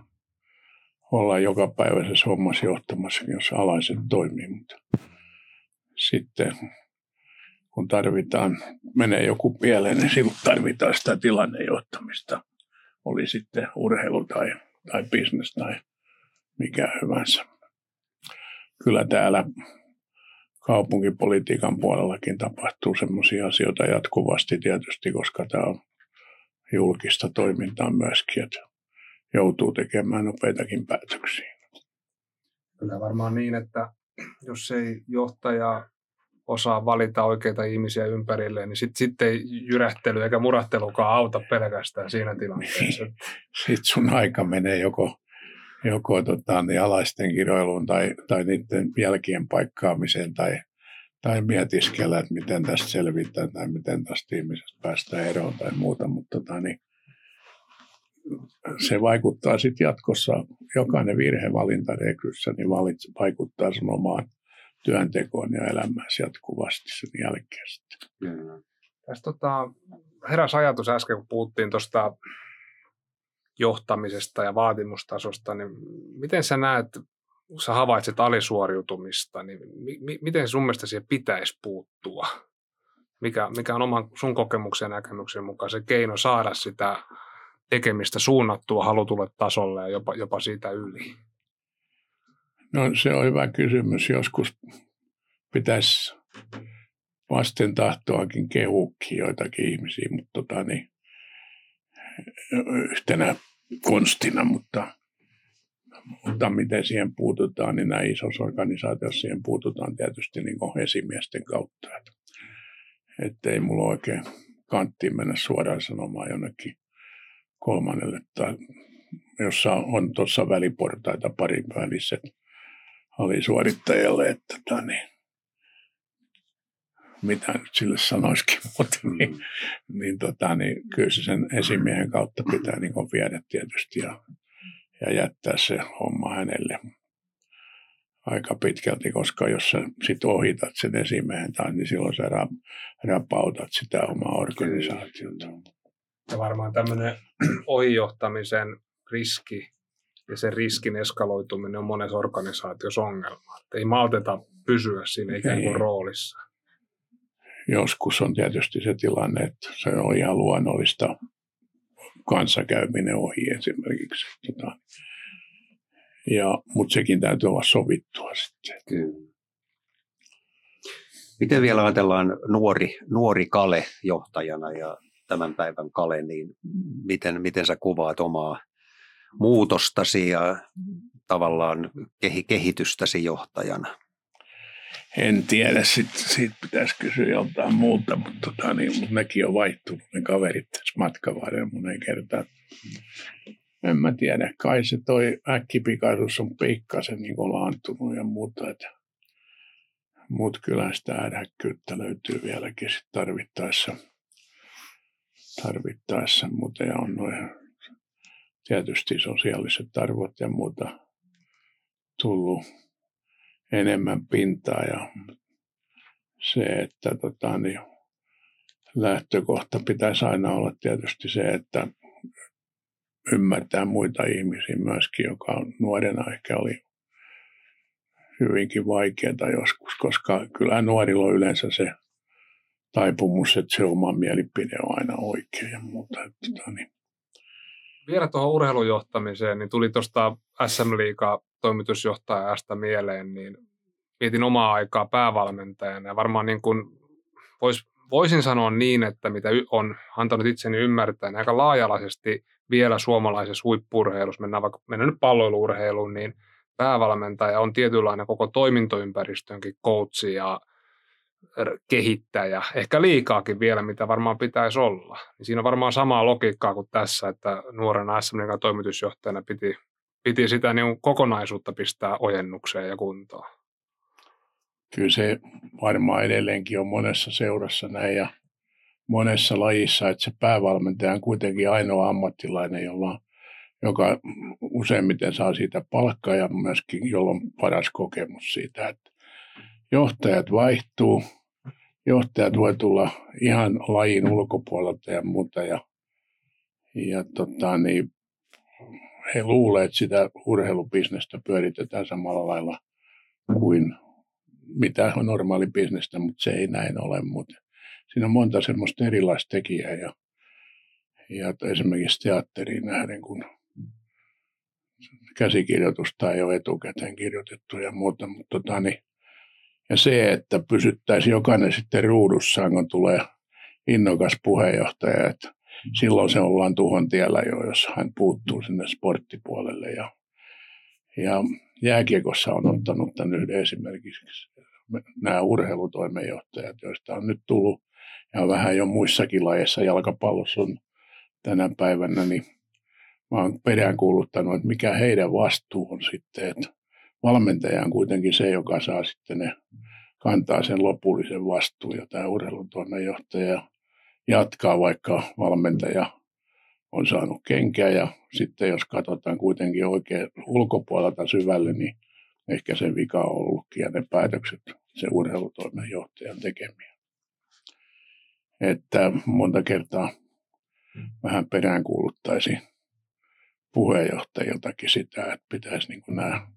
olla joka päiväisessä hommassa johtamassa, jos alaiset toimii. Mutta sitten kun tarvitaan, menee joku pieleen, niin silloin tarvitaan sitä tilannejohtamista. Oli sitten urheilu tai, tai bisnes tai mikä hyvänsä. Kyllä täällä kaupunkipolitiikan puolellakin tapahtuu sellaisia asioita jatkuvasti tietysti, koska tämä on julkista toimintaa myöskin, että joutuu tekemään nopeitakin päätöksiä. Kyllä varmaan niin, että jos ei johtaja osaa valita oikeita ihmisiä ympärilleen, niin sitten sit ei jyrähtely eikä murattelukaan auta pelkästään siinä tilanteessa. Niin. Sitten sun aika menee joko, joko tota, niin alaisten kiroiluun tai, tai niiden jälkien paikkaamiseen tai, tai mietiskellä, että miten tästä selvitään tai miten tästä ihmisestä päästään eroon tai muuta, mutta tota, niin, se vaikuttaa sitten jatkossa, jokainen virhevalinta rekryssä, niin valit, vaikuttaa sun omaan työntekoon ja elämään jatkuvasti sen jälkeen sitten. Mm. Tässä tota, heräs ajatus äsken, kun puhuttiin tuosta johtamisesta ja vaatimustasosta, niin miten sä näet, kun sä havaitset alisuoriutumista, niin mi- miten sun mielestä siihen pitäisi puuttua? Mikä, mikä on oman sun kokemuksen ja näkemyksen mukaan se keino saada sitä tekemistä suunnattua halutulle tasolle ja jopa, jopa siitä yli? No se on hyvä kysymys. Joskus pitäisi vasten tahtoakin kehuukin joitakin ihmisiä, mutta tota, niin, yhtenä konstina, mutta, mutta miten siihen puututaan, niin näin isossa organisaatiossa siihen puututaan tietysti niin kuin esimiesten kautta. Että ei mulla oikein kanttiin mennä suoraan sanomaan jonnekin kolmannelle tai jossa on tuossa väliportaita parin väliset alisuorittajalle, että tota, niin, mitä nyt sille sanoisikin, mutta mm. niin, niin, tota, niin kyllä se sen esimiehen kautta pitää niin viedä tietysti ja, ja jättää se homma hänelle aika pitkälti, koska jos sä sit ohitat sen esimiehen tai niin silloin sä rapautat sitä omaa organisaatiota. Ja varmaan tämmöinen ohijohtamisen riski ja sen riskin eskaloituminen on monessa organisaatiossa ongelma. Että ei malteta pysyä siinä ikään kuin roolissa. Joskus on tietysti se tilanne, että se on ihan luonnollista kanssakäyminen ohi esimerkiksi. Tota, ja, mutta sekin täytyy olla sovittua sitten. Kyllä. Miten vielä ajatellaan nuori, nuori Kale johtajana ja tämän päivän Kale, niin miten, miten sä kuvaat omaa muutostasi ja tavallaan kehitystäsi johtajana? En tiedä, sitten siitä pitäisi kysyä joltain muuta, mutta, tota, niin, mutta nekin on vaihtunut, ne kaverit tässä matkan monen kertaan. En mä tiedä, kai se toi äkkipikaisuus on pikkasen niin laantunut ja muuta, että mutta kyllä sitä ärhäkkyyttä löytyy vieläkin sit tarvittaessa, tarvittaessa, mutta ja on noin tietysti sosiaaliset arvot ja muuta tullut enemmän pintaa ja se, että tota, niin lähtökohta pitäisi aina olla tietysti se, että ymmärtää muita ihmisiä myöskin, joka on nuorena ehkä oli hyvinkin vaikeaa joskus, koska kyllä nuorilla on yleensä se taipumus, että se oma mielipide on aina oikea ja muuta. Että, tota, niin. Vielä tuohon urheilujohtamiseen, niin tuli tuosta SM Liigaa toimitusjohtajasta mieleen, niin mietin omaa aikaa päävalmentajana. Ja varmaan niin kuin vois, voisin sanoa niin, että mitä on antanut itseni ymmärtää, niin aika laajalaisesti vielä suomalaisessa huippurheilussa, mennään, vaikka, mennään nyt palloiluurheiluun, niin päävalmentaja on tietynlainen koko toimintoympäristönkin coachi ja kehittäjä, ehkä liikaakin vielä, mitä varmaan pitäisi olla. Niin siinä on varmaan samaa logiikkaa kuin tässä, että nuorena SM toimitusjohtajana piti piti sitä niin kokonaisuutta pistää ojennukseen ja kuntoon. kyllä se varmaan edelleenkin on monessa seurassa näin ja monessa lajissa, että se päävalmentaja on kuitenkin ainoa ammattilainen, jolla, joka useimmiten saa siitä palkkaa ja myöskin jolla on paras kokemus siitä, että johtajat vaihtuu, johtajat voi tulla ihan lajin ulkopuolelta ja muuta ja, ja tota, niin, he luulevat, että sitä urheilubisnestä pyöritetään samalla lailla kuin mitä on normaali bisnestä, mutta se ei näin ole. Mutta siinä on monta semmoista erilaista tekijää ja, ja esimerkiksi teatteriin nähden, kun käsikirjoitusta ei ole etukäteen kirjoitettu ja muuta. Mutta tota, niin, ja se, että pysyttäisiin jokainen sitten ruudussaan, kun tulee innokas puheenjohtaja, että silloin se ollaan tuhon tiellä jo, jos hän puuttuu sinne sporttipuolelle. Ja, ja jääkiekossa on ottanut tämän yhden esimerkiksi nämä urheilutoimenjohtajat, joista on nyt tullut ja vähän jo muissakin lajeissa jalkapallossa on tänä päivänä, niin mä oon peräänkuuluttanut, että mikä heidän vastuu on sitten, että valmentaja on kuitenkin se, joka saa sitten ne, kantaa sen lopullisen vastuun ja tämä urheilutoimenjohtaja jatkaa, vaikka valmentaja on saanut kenkää ja sitten jos katsotaan kuitenkin oikein ulkopuolelta syvälle, niin ehkä se vika on ollutkin ja ne päätökset se urheilutoimenjohtajan tekemiä. Että monta kertaa vähän peräänkuuluttaisi puheenjohtajiltakin sitä, että pitäisi niin nämä,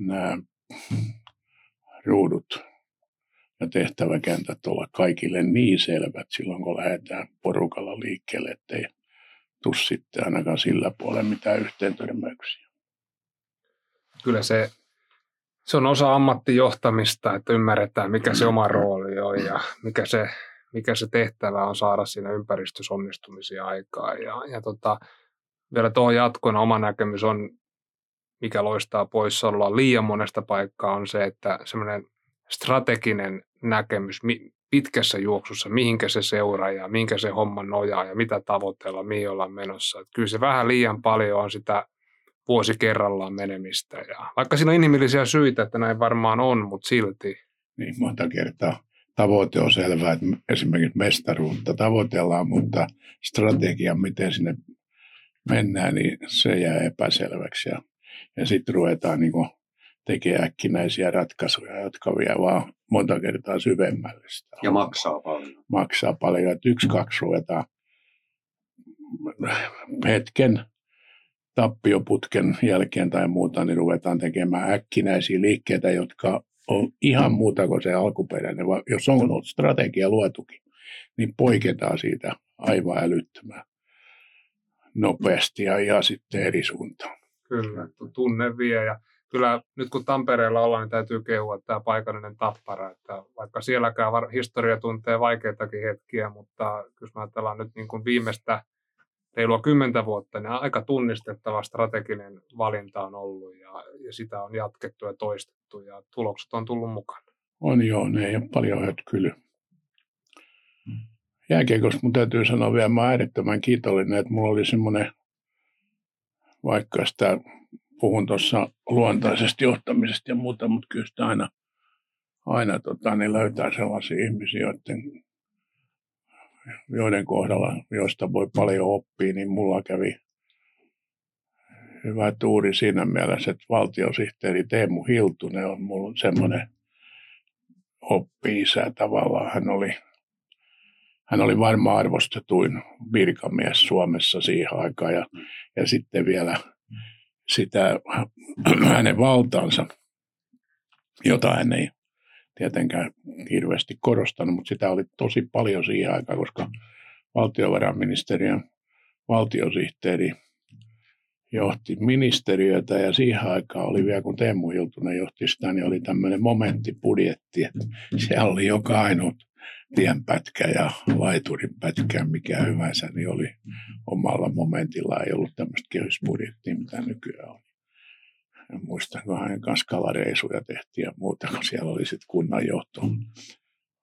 nämä ruudut ja tehtäväkentät olla kaikille niin selvät silloin, kun lähdetään porukalla liikkeelle, ettei tule sitten ainakaan sillä puolella mitään yhteentörmäyksiä. Kyllä se, se on osa ammattijohtamista, että ymmärretään, mikä se oma rooli on ja mikä se, mikä se tehtävä on saada siinä ympäristössä onnistumisia aikaa. Ja, ja tota, vielä tuohon jatkona oma näkemys on, mikä loistaa poissaoloa liian monesta paikkaa, on se, että semmoinen strateginen näkemys pitkässä juoksussa, mihinkä se seuraa ja minkä se homma nojaa ja mitä tavoitella, mihin ollaan menossa. Että kyllä se vähän liian paljon on sitä vuosi kerrallaan menemistä. Ja vaikka siinä on inhimillisiä syitä, että näin varmaan on, mutta silti. Niin monta kertaa tavoite on selvää, että esimerkiksi mestaruutta tavoitellaan, mutta strategia, miten sinne mennään, niin se jää epäselväksi. Ja, ja sitten ruvetaan niin tekemään äkkinäisiä ratkaisuja, jotka vie vaan monta kertaa syvemmälle sitä. Ja maksaa paljon. Maksaa paljon, että yksi, kaksi ruvetaan hetken tappioputken jälkeen tai muuta, niin ruvetaan tekemään äkkinäisiä liikkeitä, jotka on ihan muuta kuin se alkuperäinen. Jos on ollut strategia luotukin, niin poiketaan siitä aivan älyttömän nopeasti ja, ja sitten eri suuntaan. Kyllä, tunne vie ja kyllä nyt kun Tampereella ollaan, niin täytyy kehua tämä paikallinen tappara, että vaikka sielläkään historia tuntee vaikeitakin hetkiä, mutta jos me ajatellaan nyt niin kuin viimeistä reilua kymmentä vuotta, niin aika tunnistettava strateginen valinta on ollut ja, ja sitä on jatkettu ja toistettu ja tulokset on tullut mukaan. On joo, ne ei ole paljon hötkyly. Jääkiekosta mun täytyy sanoa vielä, mä äärettömän kiitollinen, että mulla oli semmoinen, vaikka sitä puhun tuossa luontaisesta johtamisesta ja muuta, mutta kyllä sitä aina, aina tota, niin löytää sellaisia ihmisiä, joiden joiden kohdalla, joista voi paljon oppia, niin mulla kävi hyvä tuuri siinä mielessä, että valtiosihteeri Teemu Hiltunen on mulla semmoinen oppi-isä tavallaan. Hän oli, hän oli varmaan arvostetuin virkamies Suomessa siihen aikaan ja, ja sitten vielä sitä hänen valtaansa, jota hän ei tietenkään hirveästi korostanut, mutta sitä oli tosi paljon siihen aikaan, koska valtiovarainministeriön valtiosihteeri johti ministeriötä ja siihen aikaan oli vielä, kun Teemu Hiltunen johti sitä, niin oli tämmöinen momenttibudjetti, että siellä oli joka ainut tienpätkä ja laiturin pätkä, mikä hyvänsä, niin oli omalla momentilla. Ei ollut tämmöistä kehysbudjettia, mitä nykyään on muistan, kun hänen kanssa kalareisuja tehtiin ja muuta, kun siellä oli sitten kunnanjohto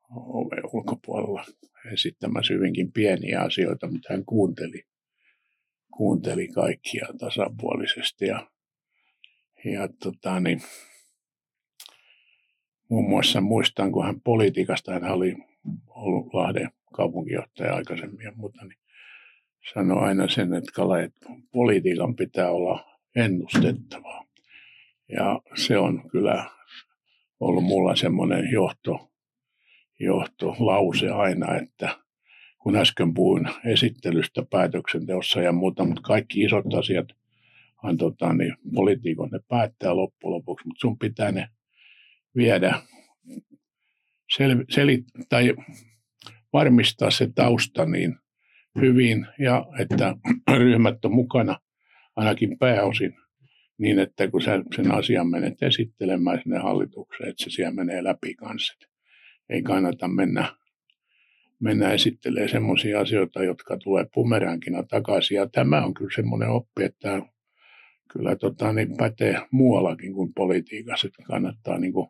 oven ulkopuolella esittämässä hyvinkin pieniä asioita, mutta hän kuunteli, kuunteli kaikkia tasapuolisesti ja, ja tota, niin, muun muassa muistan, kun hän politiikasta, hän oli ollut Lahden kaupunkijohtaja aikaisemmin ja muuta, niin sanoi aina sen, että Kale, että politiikan pitää olla ennustettavaa. Ja se on kyllä ollut mulla semmoinen johto, johtolause aina, että kun äsken puhuin esittelystä päätöksenteossa ja muuta, mutta kaikki isot asiat tota, niin politiikon ne päättää loppujen lopuksi, mutta sun pitää ne viedä sel, selit, tai varmistaa se tausta niin hyvin ja että ryhmät on mukana ainakin pääosin niin, että kun sä sen asian menet esittelemään sinne hallitukseen, että se siellä menee läpi kanssa. Ei kannata mennä, mennä esittelemään sellaisia asioita, jotka tulee pumerankina takaisin. Ja tämä on kyllä semmoinen oppi, että kyllä tota, niin pätee muuallakin kuin politiikassa, että kannattaa niin kuin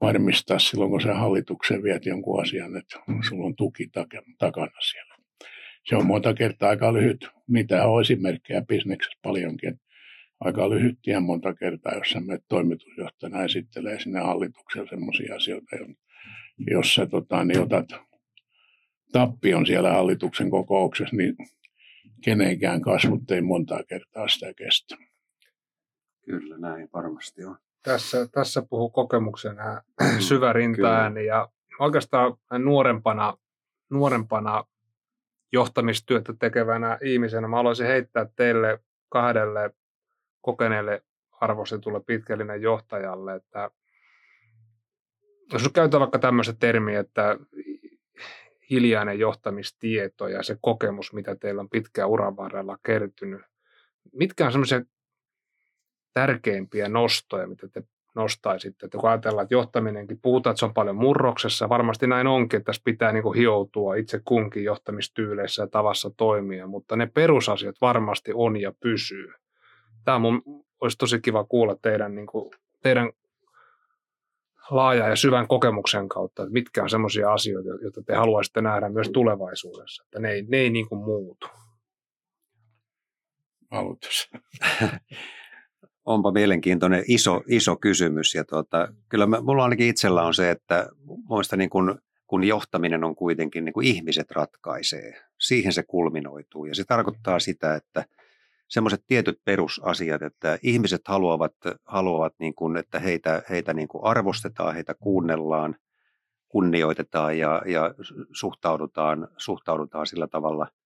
varmistaa silloin, kun se hallitukseen viet jonkun asian, että sulla on tuki takana siellä. Se on monta kertaa aika lyhyt. Niitä on esimerkkejä bisneksessä paljonkin. Aika lyhyt tie monta kertaa, jos me toimitusjohtajana esittelee sinne hallitukselle sellaisia asioita, jos sä tota, niin otat tappion siellä hallituksen kokouksessa, niin kenenkään kasvut ei monta kertaa sitä kestä. Kyllä, näin varmasti on. Tässä, tässä puhuu kokemuksena syvä rintaääni ja oikeastaan nuorempana, nuorempana johtamistyötä tekevänä ihmisenä mä haluaisin heittää teille kahdelle kokeneelle arvostetulle pitkällinen johtajalle, että jos käytetään vaikka tämmöistä termiä, että hiljainen johtamistieto ja se kokemus, mitä teillä on pitkään uran varrella kertynyt, mitkä on semmoisia tärkeimpiä nostoja, mitä te nostaisitte? Että kun ajatellaan, että johtaminenkin, puhutaan, että se on paljon murroksessa, varmasti näin onkin, että tässä pitää niin kuin hioutua itse kunkin johtamistyyleissä ja tavassa toimia, mutta ne perusasiat varmasti on ja pysyy. Tämä mun, olisi tosi kiva kuulla teidän, niin kuin, teidän laajan ja syvän kokemuksen kautta, että mitkä on sellaisia asioita, joita te haluaisitte nähdä myös tulevaisuudessa, että ne ei, ne ei niin kuin muutu. Aloitus. Onpa mielenkiintoinen iso, iso kysymys. Ja tuota, kyllä mä, mulla ainakin itsellä on se, että muista niin kun, kun johtaminen on kuitenkin niin kuin ihmiset ratkaisee, siihen se kulminoituu. Ja se tarkoittaa sitä, että semmoiset tietyt perusasiat, että ihmiset haluavat, haluavat niin kuin, että heitä, heitä niin kuin arvostetaan, heitä kuunnellaan, kunnioitetaan ja, ja suhtaudutaan, suhtaudutaan sillä tavalla –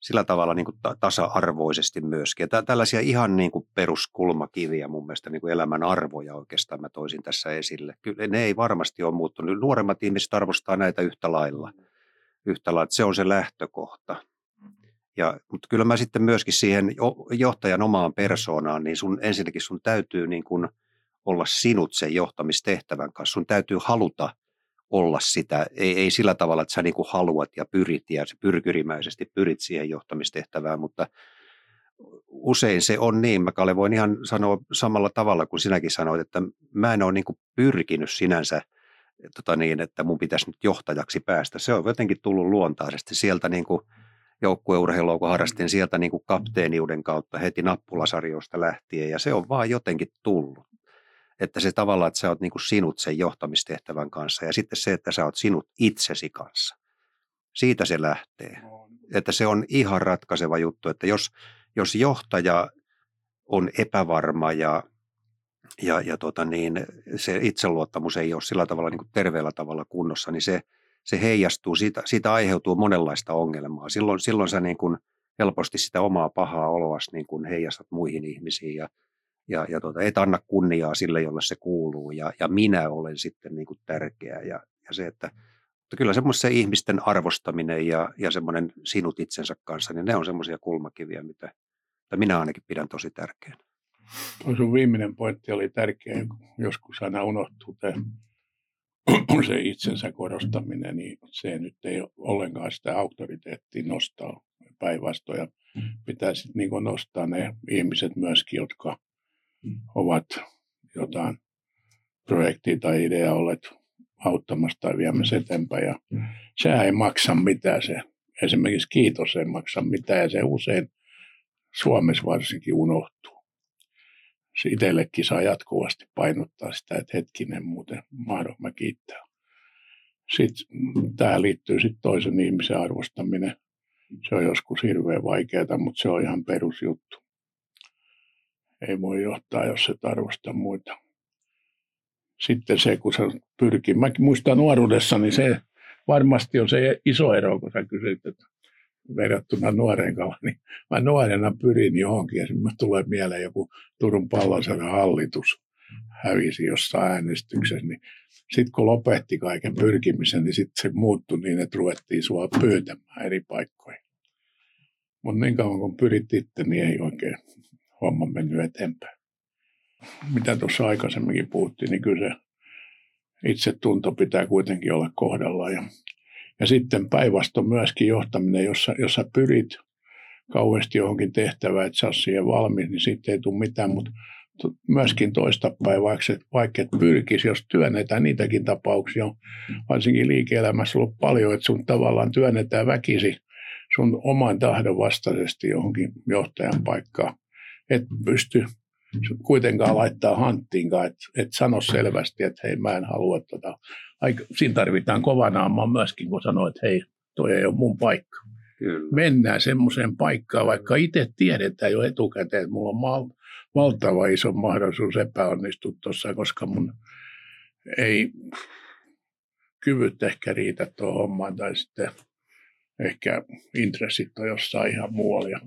sillä tavalla niin kuin tasa-arvoisesti myöskin. Ja tällaisia ihan niin kuin peruskulmakiviä mun mielestä niin kuin elämän arvoja oikeastaan mä toisin tässä esille. Kyllä ne ei varmasti ole muuttunut. Nuoremmat ihmiset arvostaa näitä yhtä lailla. Yhtä lailla, se on se lähtökohta. Ja, mutta kyllä mä sitten myöskin siihen johtajan omaan persoonaan, niin sun, ensinnäkin sun täytyy niin kuin olla sinut sen johtamistehtävän kanssa. Sun täytyy haluta olla sitä, ei, ei sillä tavalla, että sä niin kuin haluat ja pyrit ja pyrkyrimäisesti pyrit siihen johtamistehtävään, mutta usein se on niin. Mä Kalle voin ihan sanoa samalla tavalla kuin sinäkin sanoit, että mä en ole niin kuin pyrkinyt sinänsä tota niin, että mun pitäisi nyt johtajaksi päästä. Se on jotenkin tullut luontaisesti sieltä niin kuin joukkueurheilua, kun harrastin sieltä niin kuin kapteeniuden kautta heti nappulasarjoista lähtien ja se on vaan jotenkin tullut että se tavallaan, että sä oot niin kuin sinut sen johtamistehtävän kanssa ja sitten se, että sä oot sinut itsesi kanssa. Siitä se lähtee. Että se on ihan ratkaiseva juttu, että jos, jos johtaja on epävarma ja, ja, ja tota niin, se itseluottamus ei ole sillä tavalla niin kuin terveellä tavalla kunnossa, niin se, se heijastuu, siitä, siitä aiheutuu monenlaista ongelmaa. Silloin, silloin sä niin kuin helposti sitä omaa pahaa oloas niin kuin heijastat muihin ihmisiin ja ja, ja tuota, et anna kunniaa sille, jolle se kuuluu ja, ja minä olen sitten niin kuin tärkeä ja, ja se, että mutta kyllä semmoisen ihmisten arvostaminen ja, ja semmoinen sinut itsensä kanssa, niin ne on semmoisia kulmakiviä, mitä, mitä minä ainakin pidän tosi tärkeänä. Tuo sun viimeinen pointti oli tärkeä, joskus aina unohtuu tämä, se itsensä korostaminen, niin se nyt ei ollenkaan sitä auktoriteettia nostaa päinvastoin. Pitäisi niin nostaa ne ihmiset myöskin, jotka ovat jotain projektia tai ideaa olleet auttamassa tai viemässä eteenpäin. Ja sehän ei maksa mitään se. Esimerkiksi kiitos ei maksa mitään ja se usein Suomessa varsinkin unohtuu. Se itsellekin saa jatkuvasti painottaa sitä, että hetkinen muuten mahdon kiittää. Sitten tähän liittyy sitten toisen ihmisen arvostaminen. Se on joskus hirveän vaikeaa, mutta se on ihan perusjuttu. Ei voi johtaa, jos et arvosta muita. Sitten se, kun se pyrkii. Mä muistan nuoruudessani se varmasti on se iso ero, kun sä kysyt, että verrattuna nuoren kanssa, niin mä nuorena pyrin johonkin. Sitten tulee mieleen joku Turun pallonsadan hallitus hävisi jossain äänestyksessä, niin sitten kun lopetti kaiken pyrkimisen, niin sitten se muuttui niin, että ruvettiin sua pyytämään eri paikkoihin. Mutta niin kauan kun pyrit itse, niin ei oikein homma mennyt eteenpäin. Mitä tuossa aikaisemminkin puhuttiin, niin kyllä se itsetunto pitää kuitenkin olla kohdalla. Ja, ja sitten päinvastoin myöskin johtaminen, jossa, jossa pyrit kauheasti johonkin tehtävään, että sä siihen valmis, niin sitten ei tule mitään, mutta myöskin toistapäin, vaikka, vaikka et pyrkisi, jos työnnetään niitäkin tapauksia, on varsinkin liike-elämässä ollut paljon, että sun tavallaan työnnetään väkisi sun oman tahdon vastaisesti johonkin johtajan paikkaan. Et pysty kuitenkaan laittaa hanttiinkaan, että et sano selvästi, että hei mä en halua tota. Aika, siinä tarvitaan kovanaamaa myöskin, kun sanoo, että hei, toi ei ole mun paikka. Kyllä. Mennään semmoiseen paikkaan, vaikka itse tiedetään jo etukäteen, että mulla on mal- valtava iso mahdollisuus epäonnistua tuossa, koska mun ei kyvyt ehkä riitä tuohon hommaan tai sitten ehkä intressit on jossain ihan muualla.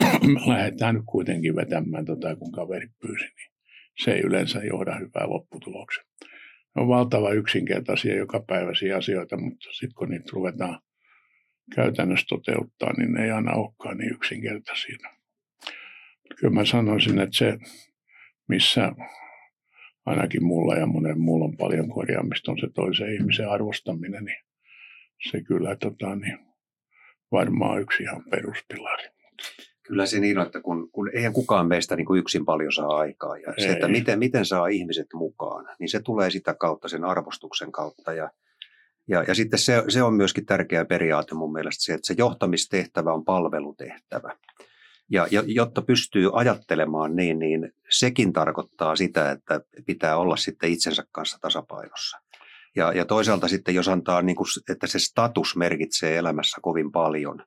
lähdetään nyt kuitenkin vetämään tota, kun kaveri pyysi, niin se ei yleensä johda hyvää lopputulokseen. Ne on valtava yksinkertaisia jokapäiväisiä asioita, mutta sitten kun niitä ruvetaan käytännössä toteuttaa, niin ne ei aina olekaan niin yksinkertaisia. Kyllä mä sanoisin, että se, missä ainakin mulla ja monen muulla on paljon korjaamista, on se toisen ihmisen arvostaminen, niin se kyllä tota, niin varmaan yksi ihan peruspilari. Kyllä se niin on, että kun, kun eihän kukaan meistä niin kuin yksin paljon saa aikaa. Ja se, että miten, miten saa ihmiset mukaan, niin se tulee sitä kautta, sen arvostuksen kautta. Ja, ja, ja sitten se, se on myöskin tärkeä periaate mun mielestä se, että se johtamistehtävä on palvelutehtävä. Ja, ja jotta pystyy ajattelemaan niin, niin sekin tarkoittaa sitä, että pitää olla sitten itsensä kanssa tasapainossa. Ja, ja toisaalta sitten, jos antaa, niin kuin, että se status merkitsee elämässä kovin paljon,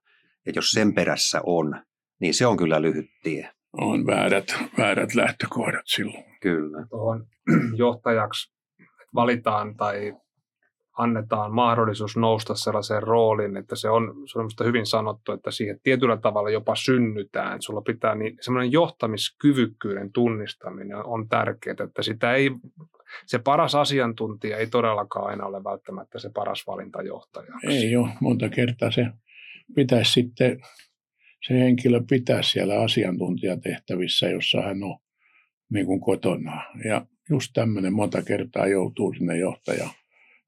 ja jos sen perässä on, niin se on kyllä lyhyt tie. On väärät, väärät lähtökohdat silloin. Kyllä. Tuohon johtajaksi valitaan tai annetaan mahdollisuus nousta sellaiseen rooliin, että se on, se on hyvin sanottu, että siihen tietyllä tavalla jopa synnytään. Sulla pitää niin, semmoinen johtamiskyvykkyyden tunnistaminen on tärkeää, että sitä ei, se paras asiantuntija ei todellakaan aina ole välttämättä se paras valinta johtajaksi. Ei ole, monta kertaa se pitäisi sitten se henkilö pitää siellä asiantuntijatehtävissä, jossa hän on niin kuin kotona. Ja just tämmöinen monta kertaa joutuu sinne johtajan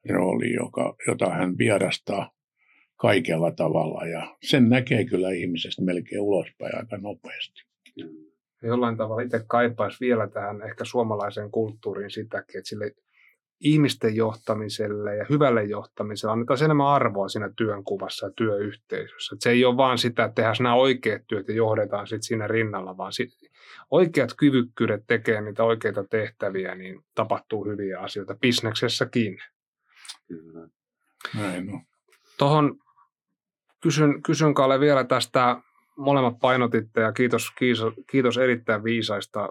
rooliin, joka, jota hän vierastaa kaikella tavalla. Ja sen näkee kyllä ihmisestä melkein ulospäin aika nopeasti. Jollain tavalla itse kaipaisi vielä tähän ehkä suomalaiseen kulttuuriin sitäkin, että sille ihmisten johtamiselle ja hyvälle johtamiselle annetaan enemmän arvoa siinä työnkuvassa ja työyhteisössä. Että se ei ole vaan sitä, että tehdään nämä oikeat työt ja johdetaan sitten siinä rinnalla, vaan sit oikeat kyvykkyydet tekee niitä oikeita tehtäviä, niin tapahtuu hyviä asioita bisneksessäkin. Kyllä. Näin on. Tuohon kysyn, kysyn Kalle vielä tästä, molemmat painotitte ja kiitos, kiitos, kiitos erittäin viisaista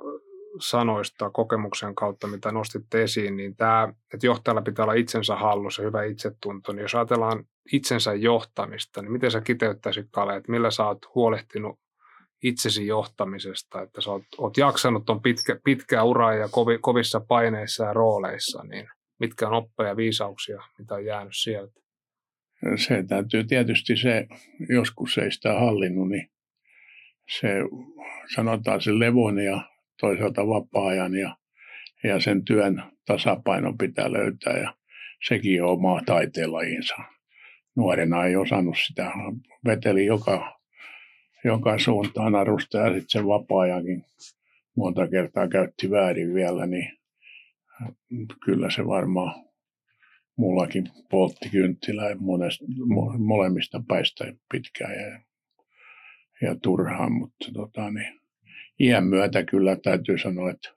sanoista kokemuksen kautta, mitä nostitte esiin, niin tämä, että johtajalla pitää olla itsensä hallussa, hyvä itsetunto, niin jos ajatellaan itsensä johtamista, niin miten sä kiteyttäisit Kale, että millä sä oot huolehtinut itsesi johtamisesta, että sä oot, oot jaksanut tuon pitkä, pitkää uraa ja kovi, kovissa paineissa ja rooleissa, niin mitkä on oppeja ja viisauksia, mitä on jäänyt sieltä? Se täytyy tietysti se, joskus ei sitä hallinnut, niin se sanotaan se levon ja toisaalta vapaa-ajan ja, ja sen työn tasapainon pitää löytää ja sekin on oma taiteenlajinsa. Nuorena ei osannut sitä, veteli joka, joka suuntaan arusta ja sitten sen vapaa-ajankin monta kertaa käytti väärin vielä, niin kyllä se varmaan mullakin poltti kynttilää molemmista päistä pitkään ja, ja turhaan, mutta tota, niin, iän myötä kyllä täytyy sanoa, että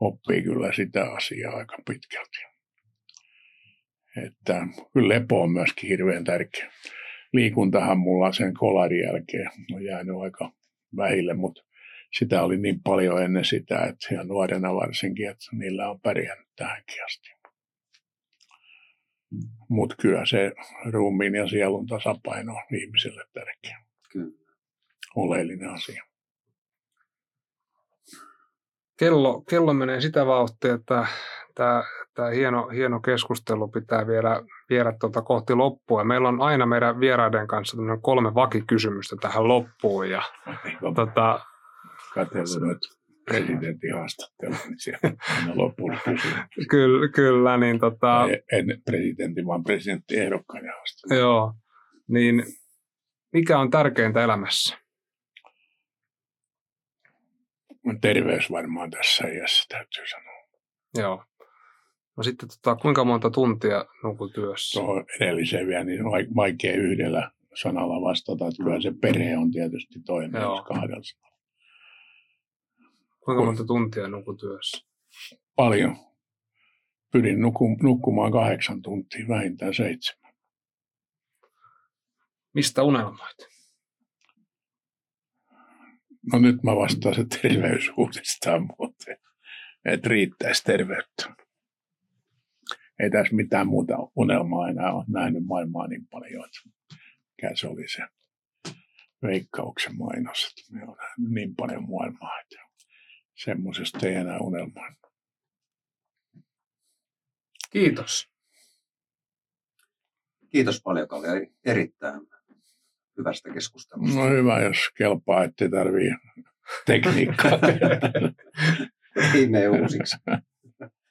oppii kyllä sitä asiaa aika pitkälti. Että kyllä lepo on myöskin hirveän tärkeä. Liikuntahan mulla sen kolarin jälkeen on jäänyt aika vähille, mutta sitä oli niin paljon ennen sitä, että ja nuorena varsinkin, että niillä on pärjännyt tähänkin asti. Mutta kyllä se ruumiin ja sielun tasapaino on ihmiselle tärkeä. Kyllä. Oleellinen asia. Kello, kello menee sitä vauhtia, että tämä, tämä hieno, hieno keskustelu pitää vielä viedä tuota kohti loppua. Meillä on aina meidän vieraiden kanssa kolme vakikysymystä tähän loppuun. Ja, tota, katsellut nyt presidentin haastattelua, niin siellä loppuun Kyllä, kyllä niin tota... En presidentin, vaan presidenttiehdokkaan haastattelua. Joo, niin mikä on tärkeintä elämässä? Terveys varmaan tässä iässä täytyy sanoa. Joo. No sitten tota, kuinka monta tuntia nukut työssä? Tuohon edelliseen vielä, niin on vaikea yhdellä sanalla vastata, että kyllä se perhe on tietysti toinen, Joo. kahdella sanalla. Kuinka monta tuntia nukut työssä? Paljon. Pyrin nuku, nukkumaan kahdeksan tuntia, vähintään seitsemän. Mistä unelmoit? No nyt mä vastaan se terveys uudestaan muuten, että riittäisi terveyttä. Ei tässä mitään muuta unelmaa enää ole nähnyt maailmaa niin paljon, että mikä se oli se veikkauksen mainos, että me on niin paljon maailmaa, että semmoisesta ei enää unelmaa. Kiitos. Kiitos paljon, Kalle. Erittäin hyvästä keskustelusta. No hyvä, jos kelpaa, ettei tarvii tekniikkaa. ei mene uusiksi.